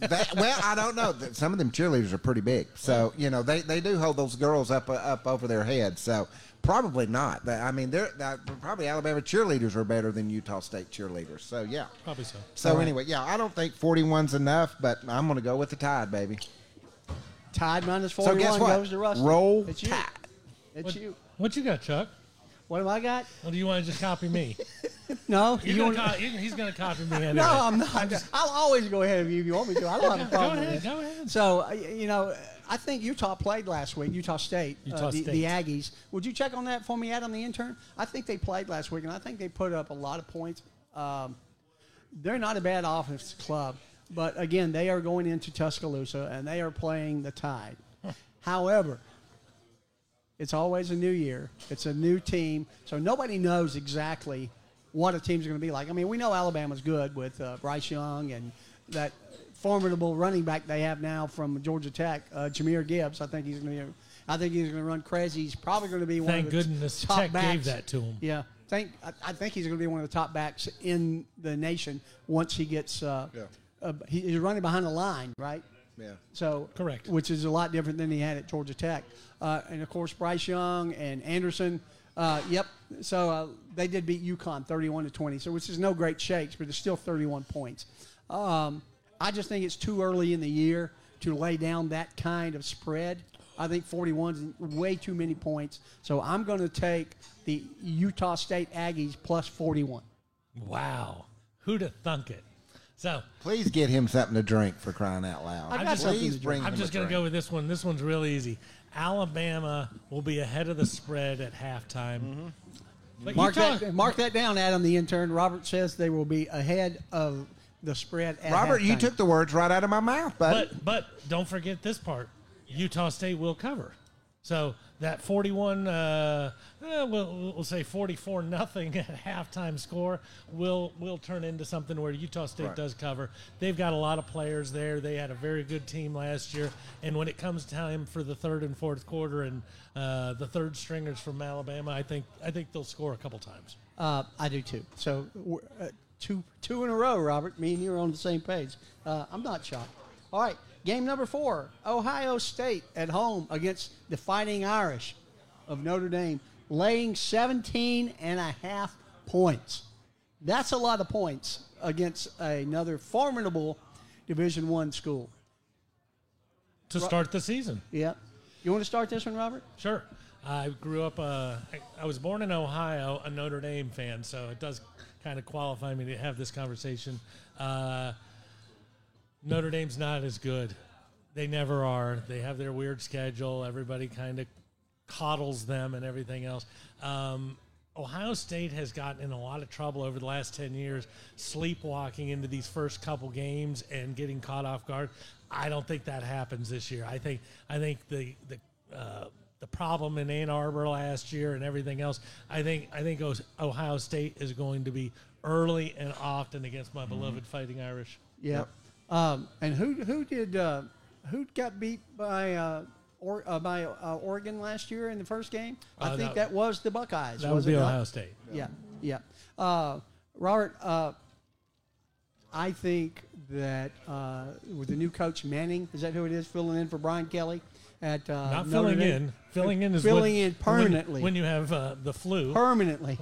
That, well, I don't know. Some of them cheerleaders are pretty big, so you know they, they do hold those girls up uh, up over their heads. So probably not. But, I mean, they're that, probably Alabama cheerleaders are better than Utah State cheerleaders. So yeah. Probably so. So anyway, yeah, I don't think 41's enough, but I'm going to go with the Tide, baby. Tide minus So 41 guess what? goes to Rusty. Roll it's you. Tide. It's What, you. what you got, Chuck? What have I got? Or do you want to just copy me? No, You're you gonna want- co- you- he's going to copy me anyway. No, I'm not. I'll always go ahead of you if you want me to. I don't have a Go problem ahead, with go ahead. So, uh, you know, I think Utah played last week, Utah State, uh, Utah the, State. the Aggies. Would you check on that for me, Adam, the intern? I think they played last week, and I think they put up a lot of points. Um, they're not a bad offensive club, but again, they are going into Tuscaloosa, and they are playing the Tide. However, it's always a new year. It's a new team, so nobody knows exactly what a team's going to be like. I mean, we know Alabama's good with uh, Bryce Young and that formidable running back they have now from Georgia Tech, uh, Jahmyr Gibbs. I think he's going to. I think he's going to run crazy. He's probably going to be one Thank of the goodness top Tech backs. gave that to him. Yeah, think I, I think he's going to be one of the top backs in the nation once he gets. Uh, Yeah. uh, he, he's running behind the line, right? Yeah. So Correct. which is a lot different than he had at Georgia Tech, uh, and of course Bryce Young and Anderson. Uh, yep. So uh, they did beat UConn 31 to 20. So which is no great shakes, but it's still 31 points. Um, I just think it's too early in the year to lay down that kind of spread. I think 41 is way too many points. So I'm going to take the Utah State Aggies plus 41. Wow. Who'd have thunk it? So Please get him something to drink for crying out loud. I got Please something to bring drink. I'm just going to drink. go with this one. This one's real easy. Alabama will be ahead of the spread at halftime. Mm-hmm. But Mark Utah, that, mark that down, Adam, the intern. Robert says they will be ahead of the spread at Robert, you took the words right out of my mouth, buddy. but but don't forget this part. Utah State will cover. So that 41, uh, eh, we'll, we'll say 44 nothing at halftime score will will turn into something where Utah State Right. does cover. They've got a lot of players there. They had a very good team last year, and when it comes time for the third and fourth quarter and uh, the third stringers from Alabama, I think I think they'll score a couple times. Uh, I do too. So we're, uh, two two in a row, Robert. Me and you are on the same page. Uh, I'm not shocked. All right, game number four: Ohio State at home against the Fighting Irish of Notre Dame, laying 17 and a half points. That's a lot of points against another formidable Division One school. To start the season. Yeah. You want to start this one, Robert? Sure. I grew up. Uh, I, I was born in Ohio, a Notre Dame fan, so it does kind of qualify me to have this conversation. Uh, Notre Dame's not as good. They never are. They have their weird schedule. Everybody kind of coddles them and everything else. Um, Ohio State has gotten in a lot of trouble over the last 10 years, sleepwalking into these first couple games and getting caught off guard. I don't think that happens this year. I think I think the the uh, the problem in Ann Arbor last year and everything else. I think I think Ohio State is going to be early and often against my beloved Fighting Irish. Yeah. Um, and who who did uh, who got beat by uh, or, uh, by uh, Oregon last year in the first game? I Uh, think that- that was the Buckeyes. That was not? Ohio State. Yeah, yeah. Uh, Robert, uh, I think that uh, with the new coach Manning, is that who it is, filling in for Brian Kelly at uh, Not Notre filling Dame? in. Filling in is filling when- in permanently. when, when you have uh, the flu. permanently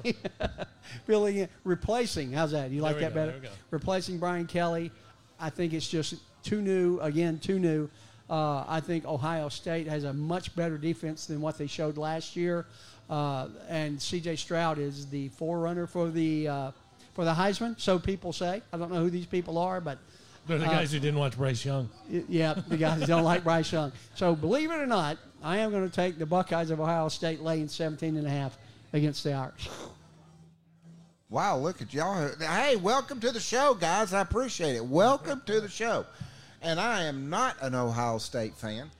filling in, replacing. How's that? You like we that go, better? there. Replacing Brian Kelly. I think it's just too new. Again, too new. Uh, I think Ohio State has a much better defense than what they showed last year, uh, and C.J. Stroud is the forerunner for the uh, for the Heisman. So people say. I don't know who these people are, but They're the uh, guys who didn't watch Bryce Young. Yeah, the guys who don't like Bryce Young. So believe it or not, I am going to take the Buckeyes of Ohio State laying 17 and a half against the Irish. Wow, look at y'all. Hey, welcome to the show, guys. I appreciate it. Welcome to the show. And I am not an Ohio State fan,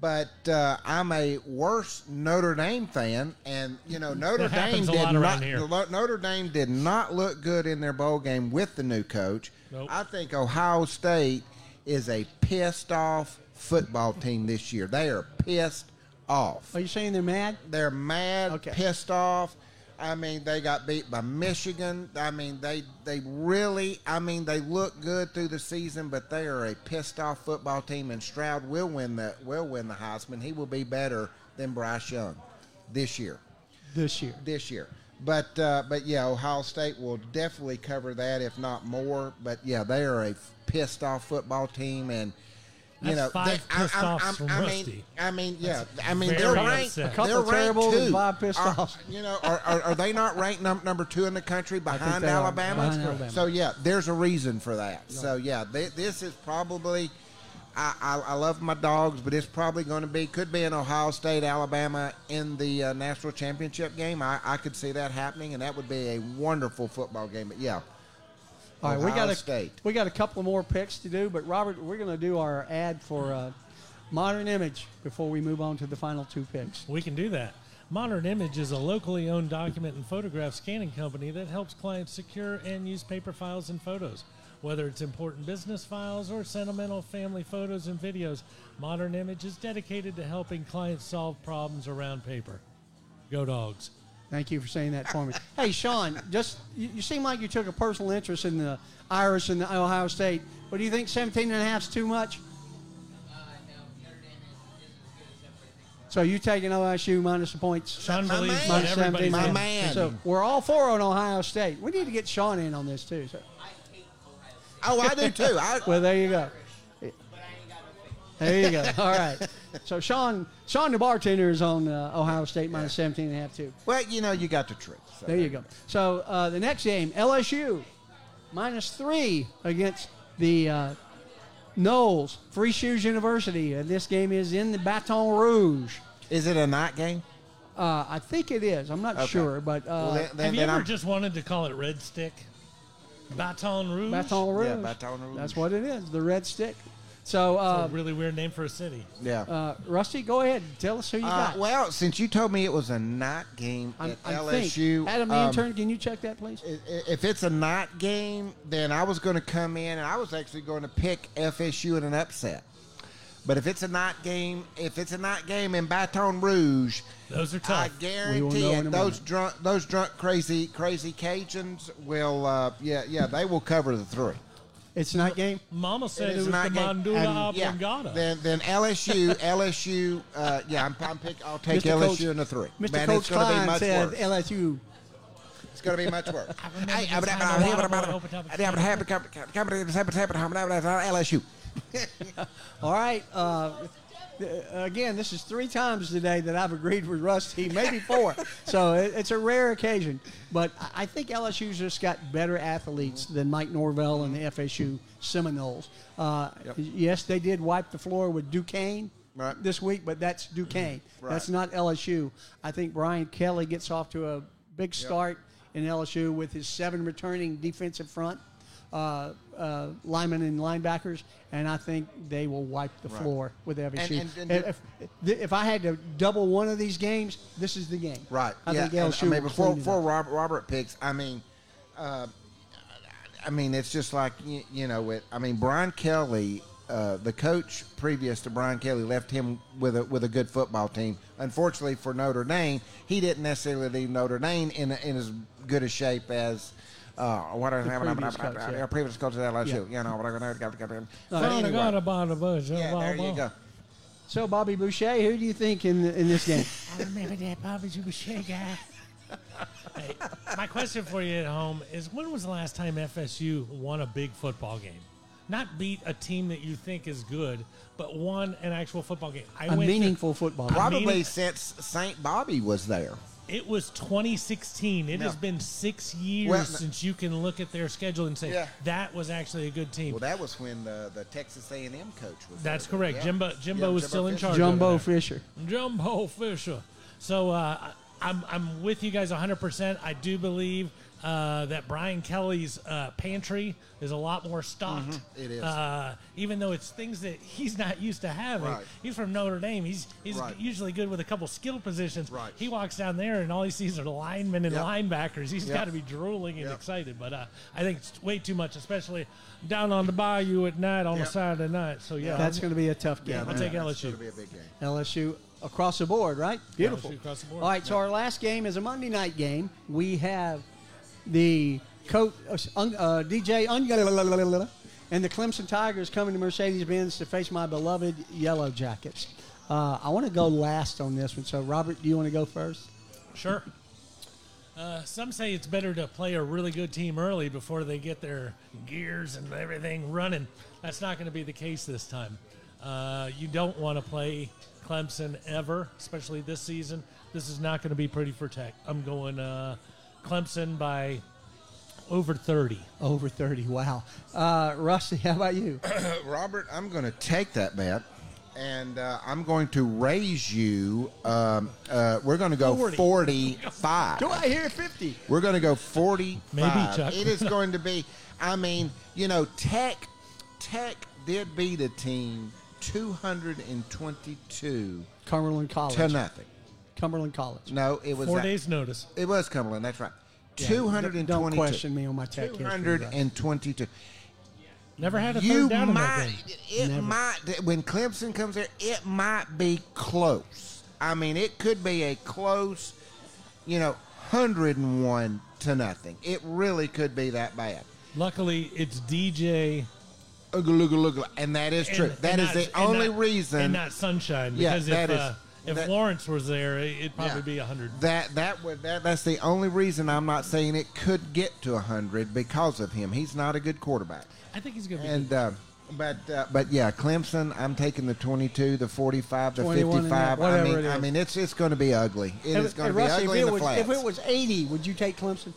but uh, I'm a worse Notre Dame fan. And, you know, Notre Dame did not, here. Notre Dame did not look good in their bowl game with the new coach. Nope. I think Ohio State is a pissed off football team this year. They are pissed off. Are you saying they're mad? They're mad, Okay. pissed off. I mean, they got beat by Michigan. I mean, they they really. I mean, they look good through the season, but they are a pissed off football team. And Stroud will win the will win the Heisman. He will be better than Bryce Young this year. this year. This year. But uh, but yeah, Ohio State will definitely cover that, if not more. But yeah, they are a pissed off football team, and you know, five they, I- pissed I'm- offs I'm- from I mean, Rusty. I mean, yeah, I mean, they're ranked. upset. A couple they're ranked two. five pissed Are- offs. You know, are, are, are they not ranked num- number two in the country behind Alabama? behind Alabama. So yeah, there's a reason for that. So yeah, they, this is probably. I, I, I love my dogs, but it's probably going to be could be an Ohio State Alabama in the uh, national championship game. I, I could see that happening, and that would be a wonderful football game. But yeah, All right, we got a State. we got a couple more picks to do, but Robert, we're going to do our ad for uh, Modern Image before we move on to the final two picks. We can do that. Modern Image is a locally owned document and photograph scanning company that helps clients secure and use paper files and photos. Whether it's important business files or sentimental family photos and videos, Modern Image is dedicated to helping clients solve problems around paper. Go dogs. Thank you for saying that for me. hey, Sean, just you, you seem like you took a personal interest in the Irish and the Ohio State. But do you think 17 and a half is too much? Uh, so you taking OSU minus the points? Sean My believes man. what Minus everybody's 17 My and a in. half. man. So we're all four on Ohio State. We need to get Sean in on this too. So, Oh, I do too. I, well, there you go. There you go. All right. So Sean, Sean the bartender is on uh, Ohio State minus 17 and a half too. well, you know, you got the truth. So There you go. So uh, the next game, LSU minus three against the uh, Noles Free Shoes University, and this game is in the Baton Rouge. Is it a night game? Uh, I think it is. I'm not Okay. sure, but uh, Well, then, then, Have you then ever I'm, just wanted to call it Red Stick? Baton Rouge? Baton Rouge. Yeah, Baton Rouge. That's what it is. The Red Stick. So, It's uh, a really weird name for a city. yeah. uh, Rusty, go ahead. And tell us who you Uh, got. well, since you told me it was a night game I'm, at I LSU, think. Adam, the um, intern, can you check that, please? i- i- if it's a night game, then I was going to come in and I was actually going to pick FSU in an upset. But if it's a night game, if it's a night game in Baton Rouge, Those are tough. I tough. guarantee know in it. Those moment. drunk, those drunk, crazy, crazy Cajuns will, uh, yeah, yeah, they will cover the three. It's a night game. Mama said it, it was the Mandula and, Yeah, then, then LSU, LSU. Uh, yeah, I'm, I'm pick, I'll take Mr. LSU in the three. Mr. Man, Coach Klein said worse. LSU. It's going to be much worse. hey, I'm happy. LSU. All right. Uh, uh, again, this is three times today that I've agreed with Rusty, maybe four. so it, it's a rare occasion. But I- think LSU's just got better athletes than Mike Norvell and the mm-hmm. FSU Seminoles. Uh, Yes, they did wipe the floor with Duquesne Right. this week, but that's mm-hmm. Duquesne. Right. That's not LSU. I think Brian Kelly gets off to a big start in LSU with his seven returning defensive front. Uh, uh, linemen and linebackers, and I think they will wipe the Right. floor with FSU. And- and- and- if, if, I had to double one of these games, this is the game. Right. I yeah. think and, LSU I mean, before, before. Robert, Robert picks, I mean, uh, I mean, it's just like you, you know, it. I mean, Brian Kelly, uh, the coach previous to Brian Kelly, left him with a with a good football team. Unfortunately for Notre Dame, he didn't necessarily leave Notre Dame in in as good a shape as. Uh, what are previous coach, yeah. previous coach at LSU? Yeah. You know, whatever. got- got- got- Uh, but Found a anyway. God about the bush. Yeah, there you go. So, Bobby Boucher, who do you think in in this game? I remember that Bobby Boucher guy. hey, my question for you at home is: When was the last time FSU won a big football game? Not beat a team that you think is good, but won an actual football game. I A went to- meaningful football. game. Probably meaning- since Saint Bobby was there. It was 2016. It has been six years Well, since you can look at their schedule and say Yeah. that was actually a good team. Well, that was when the, the Texas A&M coach was. That's there. correct. Yeah. Jimbo Jimbo Yeah, was still in charge. Jumbo over. Fisher. Jumbo Fisher. So uh, I- I'm I'm with you guys 100. percent I do believe uh, that Brian Kelly's uh, pantry is a lot more stocked. Mm-hmm. It is. Uh, even though it's things that he's not used to having. Right. He's from Notre Dame. He's he's Right. usually good with a couple skill positions. Right. He walks down there and all he sees are linemen and Yep. linebackers. He's Yep. got to be drooling and Yep. excited. But uh, I think it's way too much, especially down on the bayou at night on Yep. a Saturday night. So yeah, That's going to be a tough game. I'll take that's LSU. gonna be a big game. LSU across the board, right? Beautiful. across the board. All right, so our last game is a Monday night game. We have the coach, uh, uh, DJ Un- and the Clemson Tigers coming to Mercedes-Benz to face my beloved Yellow Jackets. Uh, I want to go last on this one. So, Robert, do you want to go first? Sure. Uh, some say it's better to play a really good team early before they get their gears and everything running. That's not going to be the case this time. Uh, you don't want to play Clemson ever, especially this season. This is not going to be pretty for Tech. I'm going uh, Clemson by over 30. Over 30. Wow. Uh, Rusty, how about you? Robert, I'm going to take that bet, and uh, I'm going to raise you. Um, uh, we're going to go 40. 45. Do I hear 50? We're going to go 45. Maybe, Chuck. It is going to be, I mean, you know, Tech, Tech did beat a team 222 Cumberland College. to nothing. Cumberland College. No, it was Four that- days' notice. It was Cumberland. That's right. Yeah, 222. Don't question me on my tech history. Russ. 222. Never had a You third down in that game. it Never. might, when Clemson comes there, it might be close. I mean, it could be a close, you know, 101 to nothing. It really could be that bad. Luckily, it's DJ. Ugga, ugga, ugga, And that is true. and- that and is not- the and only not- reason. And not Sunshine. Yeah, Because that if, is- uh, if that- Lawrence was there, it'd probably Yeah. be 100. That that would that that's the only reason I'm not saying it could get to 100 because of him. He's not a good quarterback. I think he's going to be And uh, but uh, but yeah, Clemson. I'm taking the 22, the 45, the 21 and that, 55. I mean, I mean, it's it's going to be ugly. It is Hey, going to be Rusty, ugly if in it, the was, flats. if it was 80, would you take Clemson?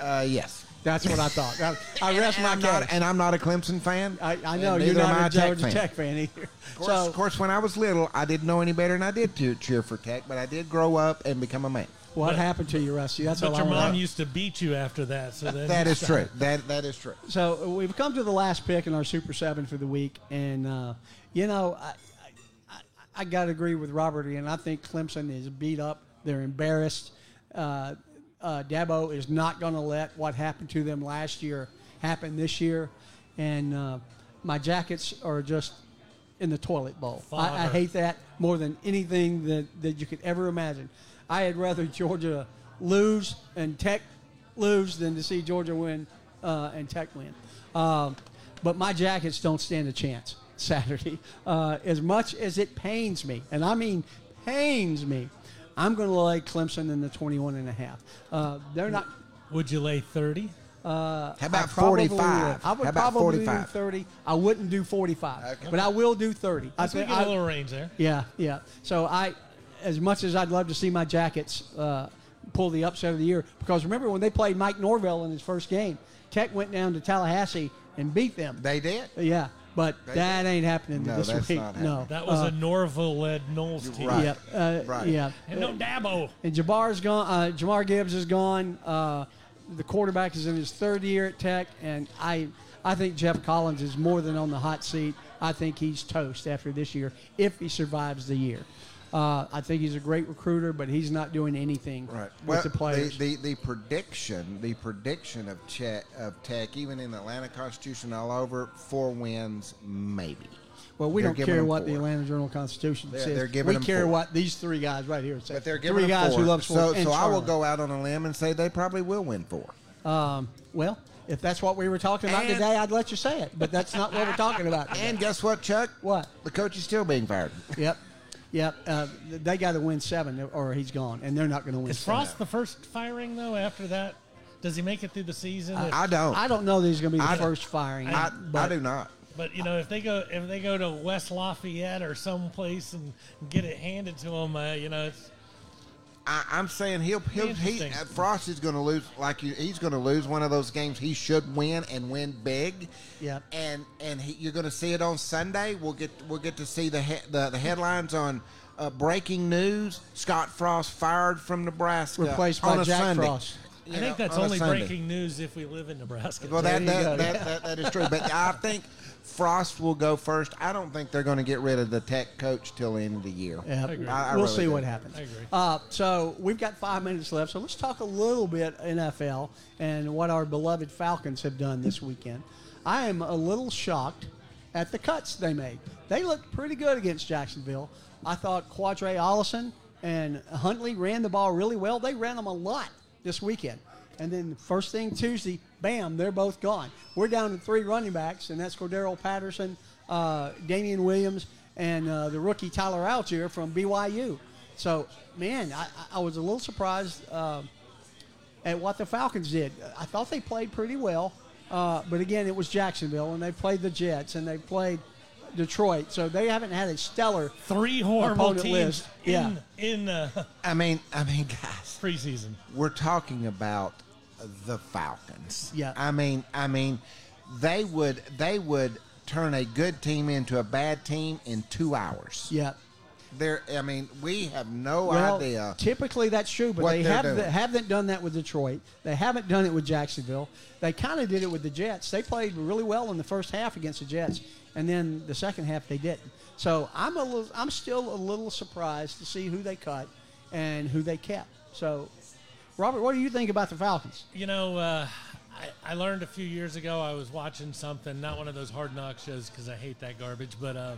uh, yes. That's what I thought. I, I rest and my I'm not, case. and I'm not a Clemson fan. I, I know you're neither am I not a Georgia fan. Tech fan either. Of course, So, of course, when I was little, I didn't know any better, and I did cheer, cheer for Tech. But I did grow up and become a man. what But- happened to you, Rusty? That's But your I mom want. used to beat you after that. So then That you is stopped. true. That that is true. So we've come to the last pick in our Super Seven for the week, and uh, you know, I, I, I, I got to agree with Robert, and I think Clemson is beat up. They're embarrassed. Uh, uh, Dabo is not going to let what happened to them last year happen this year, and uh, my Jackets are just in the toilet bowl. I, I hate that more than anything that, that you could ever imagine. I had rather Georgia lose and Tech lose than to see Georgia win uh, and Tech win. Um, but my Jackets don't stand a chance Saturday. Uh, as much as it pains me, and I mean pains me, I'm going to lay Clemson in the 21 and a half. Uh, they're not. Would you lay 30? Uh, How about I 45? would. I would How about probably 45? do 30. I wouldn't do 45, Okay. but I will do 30. I Let's think get I- a little range there. yeah, yeah. So I, as much as I'd love to see my Jackets uh, pull the upset of the year, because remember when they played Mike Norvell in his first game, Tech went down to Tallahassee and beat them. They did. yeah, but They that ain't happening No, this that's week. not no, happening. That was Uh, a Norvell-led Noles team. Right. yeah, uh, Right. yeah. And no Dabo. And Jabbar's gone. Uh, Jahmyr Gibbs is gone. Uh, the quarterback is in his third year at Tech, and I, I think Geoff Collins is more than on the hot seat. I think he's toast after this year if he survives the year. Uh, I think he's a great recruiter, but he's not doing anything Right. with Well, the players. The, the, the prediction, the prediction of Chet, of Tech, even in the Atlanta Constitution, all over four wins, maybe. well, we they're don't care what the. Atlanta Journal Constitution They're- says. they're giving we care four. what these three guys right here say. But they're giving three guys four. who love so, sports. and so I will go out on a limb and say they probably will win four. Um, well, if that's what we were talking about And- today, I'd let you say it. But that's not what we're talking about. today. And guess what, Chuck? what? The coach is still being fired. Yep. Yep. Uh, they got to win seven, or he's gone, and they're not going to win. Is seven. Frost the first firing, though, after that? Does he make it through the season? If- I don't. I don't know that he's going to be the I- first firing. I, I do not. But you know, if they go if they go to West Lafayette or someplace and get it handed to them, uh, you know, it's I, I'm saying he'll he'll he, uh, Frost is going to lose like you, he's going to lose one of those games he should win and win big. Yep. And and he, you're going to see it on Sunday. We'll get we'll get to see the he, the, the headlines on uh, breaking news: Scott Frost fired from Nebraska, Replaced on by a Jack Sunday. Frost. I You think that's on only breaking news if we live in Nebraska. Well, There that that, go. that, that, that is true. But I think Frost will go first. I don't think they're going to get rid of the tech coach till the end of the year. Yeah, I agree. I- I we'll really see do. what happens. I agree. Uh, so we've got five minutes left. So let's talk a little bit NFL and what our beloved Falcons have done this weekend. I am a little shocked at the cuts they made. They looked pretty good against Jacksonville. I thought Qadree Ollison and Huntley ran the ball really well. They ran them a lot this weekend. And then first thing Tuesday, bam, they're both gone. We're down to three running backs, and that's Cordarrelle Patterson, uh, Damien Williams, and uh, the rookie Tyler Allgeier from BYU. So, man, I, I was a little surprised uh, at what the Falcons did. I thought they played pretty well, uh, but again, it was Jacksonville, and they played the Jets, and they played Detroit. So they haven't had a stellar Three horrible Opponent teams list, in yeah. in uh, I mean, I mean, guys, preseason. we're talking about the Falcons. Yeah. I mean, I mean, they would they would turn a good team into a bad team in two hours. Yeah. They're, I mean, we have no Well, idea. typically that's true, but they have doing. haven't done that with Detroit. They haven't done it with Jacksonville. They kind of did it with the Jets. They played really well in the first half against the Jets, and then the second half they didn't. So I'm a little, I'm still a little surprised to see who they cut and who they kept. So, Robert, what do you think about the Falcons? You know, uh, I, I learned a few years ago. I was watching something, not one of those hard knock shows because I hate that garbage, but uh,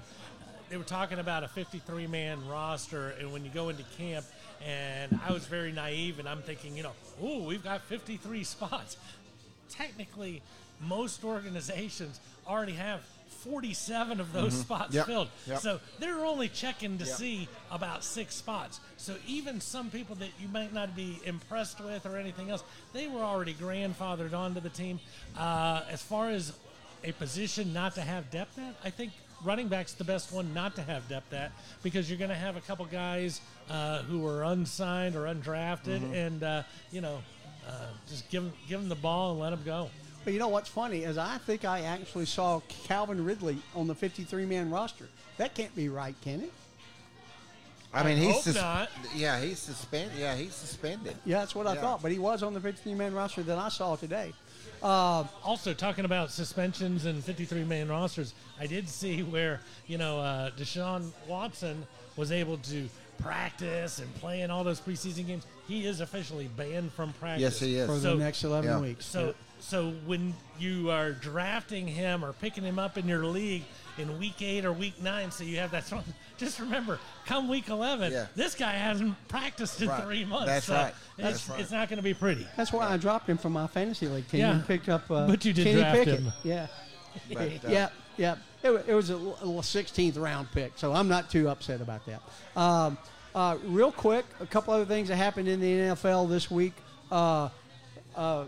they were talking about a 53 man roster, and when you go into camp, and I was very naive, and I'm thinking, you know, oh, we've got 53 spots. Technically, most organizations already have 47 of those spots Yep. filled. Yep. So they're only checking to Yep. see about six spots. So even some people that you might not be impressed with or anything else, they were already grandfathered onto the team. Uh, as far as a position not to have depth at, I think running back's the best one not to have depth at because you're going to have a couple guys uh, who are unsigned or undrafted, Mm-hmm. and uh, you know, uh, just give give them the ball and let them go. But you know what's funny is I think I actually saw Calvin Ridley on the 53 man roster. That can't be right, can it? I mean, I he's hope sus- not. yeah, he's suspended. Yeah, he's suspended. Yeah, that's what I thought. But he was on the 53 man roster that I saw today. Also, talking about suspensions and 53 man rosters, I did see where, you know, uh, Deshaun Watson was able to practice and play in all those preseason games. He is officially banned from practice. Yes, he is. for So- the next 11 yeah. weeks. So, so when you are drafting him or picking him up in your league in week eight or week nine, so you have that strong, just remember, come week 11, Yeah. this guy hasn't practiced in Right. three months. That's so right. It's, That's right. it's not going to be pretty. That's why I dropped him from my fantasy league team Yeah. and picked up uh, But you did Kenny draft Pickett. him. Yeah. But, uh, yeah, yeah. It, it was a 16th round pick, so I'm not too upset about that. Um, uh, real quick, a couple other things that happened in the NFL this week. Uh, uh,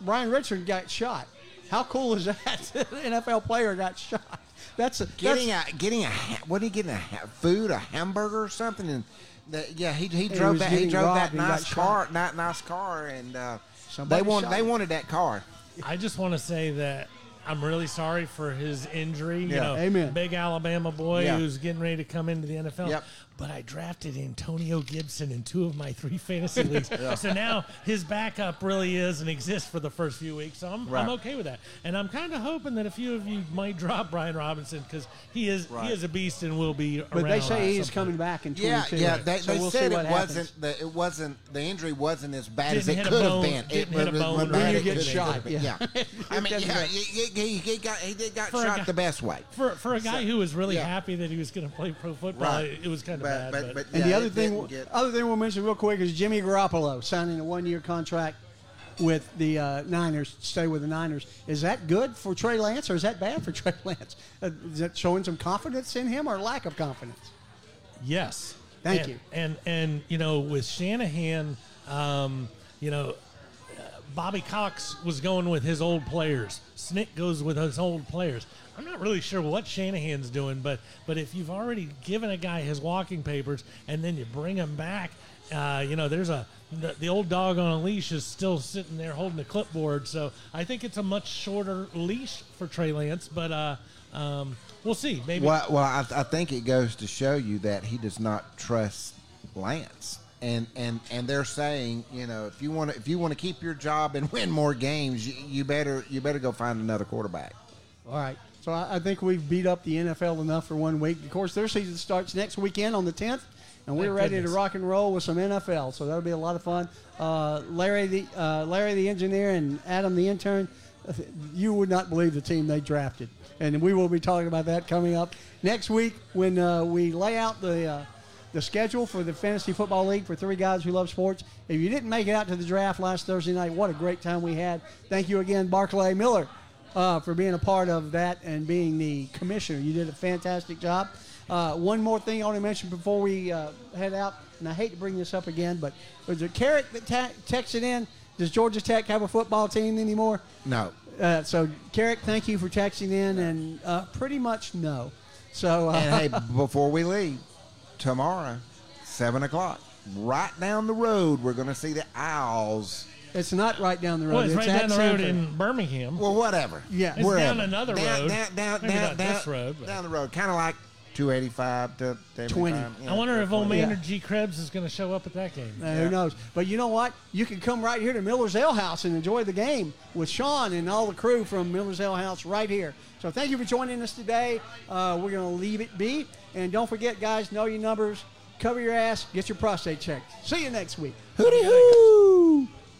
Brian Richard got shot. How cool is that? An NFL player got shot. That's a Getting that's, a getting a what what he getting a food a hamburger or something and the, yeah he he He drove that he drove robbed that and got nice shot. car not nice car and uh, they wanted they him. wanted that car I just want to say that I'm really sorry for his injury. You Yeah. know, Amen. big Alabama boy Yeah. who's getting ready to come into the NFL. Yep. But I drafted Antonio Gibson in two of my three fantasy leagues. So now his backup really is and exists for the first few weeks. So I'm, I'm okay with that. And I'm kind of hoping that a few of you might drop Brian Robinson because he is Right. he is a beast and will be. but they say he's some coming back in yeah 22. yeah they, so they we'll said it wasn't the, it wasn't the injury wasn't as bad Didn't as it could bone- have been didn't it hit a was- bone was When you get shot, been. yeah. yeah I mean yeah he, he, he, he got he got For shot guy- the best way For, for a guy who was really Yeah. happy that he was going to play pro football, Right. it, it was kind of but, bad. but, but, And yeah, the other thing, get- other thing we'll mention real quick is Jimmy Garoppolo signing a one-year contract with the uh, Niners. to Stay with the Niners. Is that good for Trey Lance, or is that bad for Trey Lance? Uh, is that showing some confidence in him, or lack of confidence? Yes. Thank And- you. And and you know with Shanahan, um, you know, uh, Bobby Cox was going with his old players. Snick goes with his old players. I'm not really sure what Shanahan's doing, but but if you've already given a guy his walking papers and then you bring him back, uh, you know, there's a the, the old dog on a leash is still sitting there holding a clipboard. So I think it's a much shorter leash for Trey Lance, but uh, um, we'll see. Maybe Well, well, I, I think it goes to show you that he does not trust Lance, and and and they're saying, you know, if you want to if you want to keep your job and win more games, you, you better you better go find another quarterback. All right. So I, I think we've beat up the NFL enough for one week. Of course, their season starts next weekend on the 10th, and we're Thank ready goodness. to rock and roll with some NFL. So that'll be a lot of fun. Uh, Larry, the uh, Larry the engineer, and Adam the intern. you would not believe the team they drafted. And we will be talking about that coming up next week when uh, we lay out the uh, the schedule for the Fantasy Football League for three guys who love sports. If you didn't make it out to the draft last Thursday night, what a great time we had. Thank you again, Barclay Miller, uh, for being a part of that and being the commissioner. You did a fantastic job. Uh, one more thing I want to mention before we uh, head out, and I hate to bring this up again, but was it Carrick that ta- texted in? Does Georgia Tech have a football team anymore? No. Uh, so, Carrick, thank you for texting in, and uh, pretty much no. So, uh, And hey, before we leave, tomorrow, seven o'clock, right down the road, we're going to see the Owls. It's not right down the road. Well, it's, right down the road Samford. in Birmingham. Well, whatever. Yeah. It's Wherever. down another down, road. Down, down, Maybe down, not down, this road, but- down the road, kind of like 285 to, to 20. 75, you I wonder if old 20. Maynard G. Krebs is going to show up at that game. Uh, Yeah. Who knows? But you know what? You can come right here to Miller's Ale House and enjoy the game with Sean and all the crew from Miller's Ale House right here. So thank you for joining us today. Uh, we're going to leave it be. And don't forget, guys, know your numbers, cover your ass, get your prostate checked. See you next week. Hooty hoo!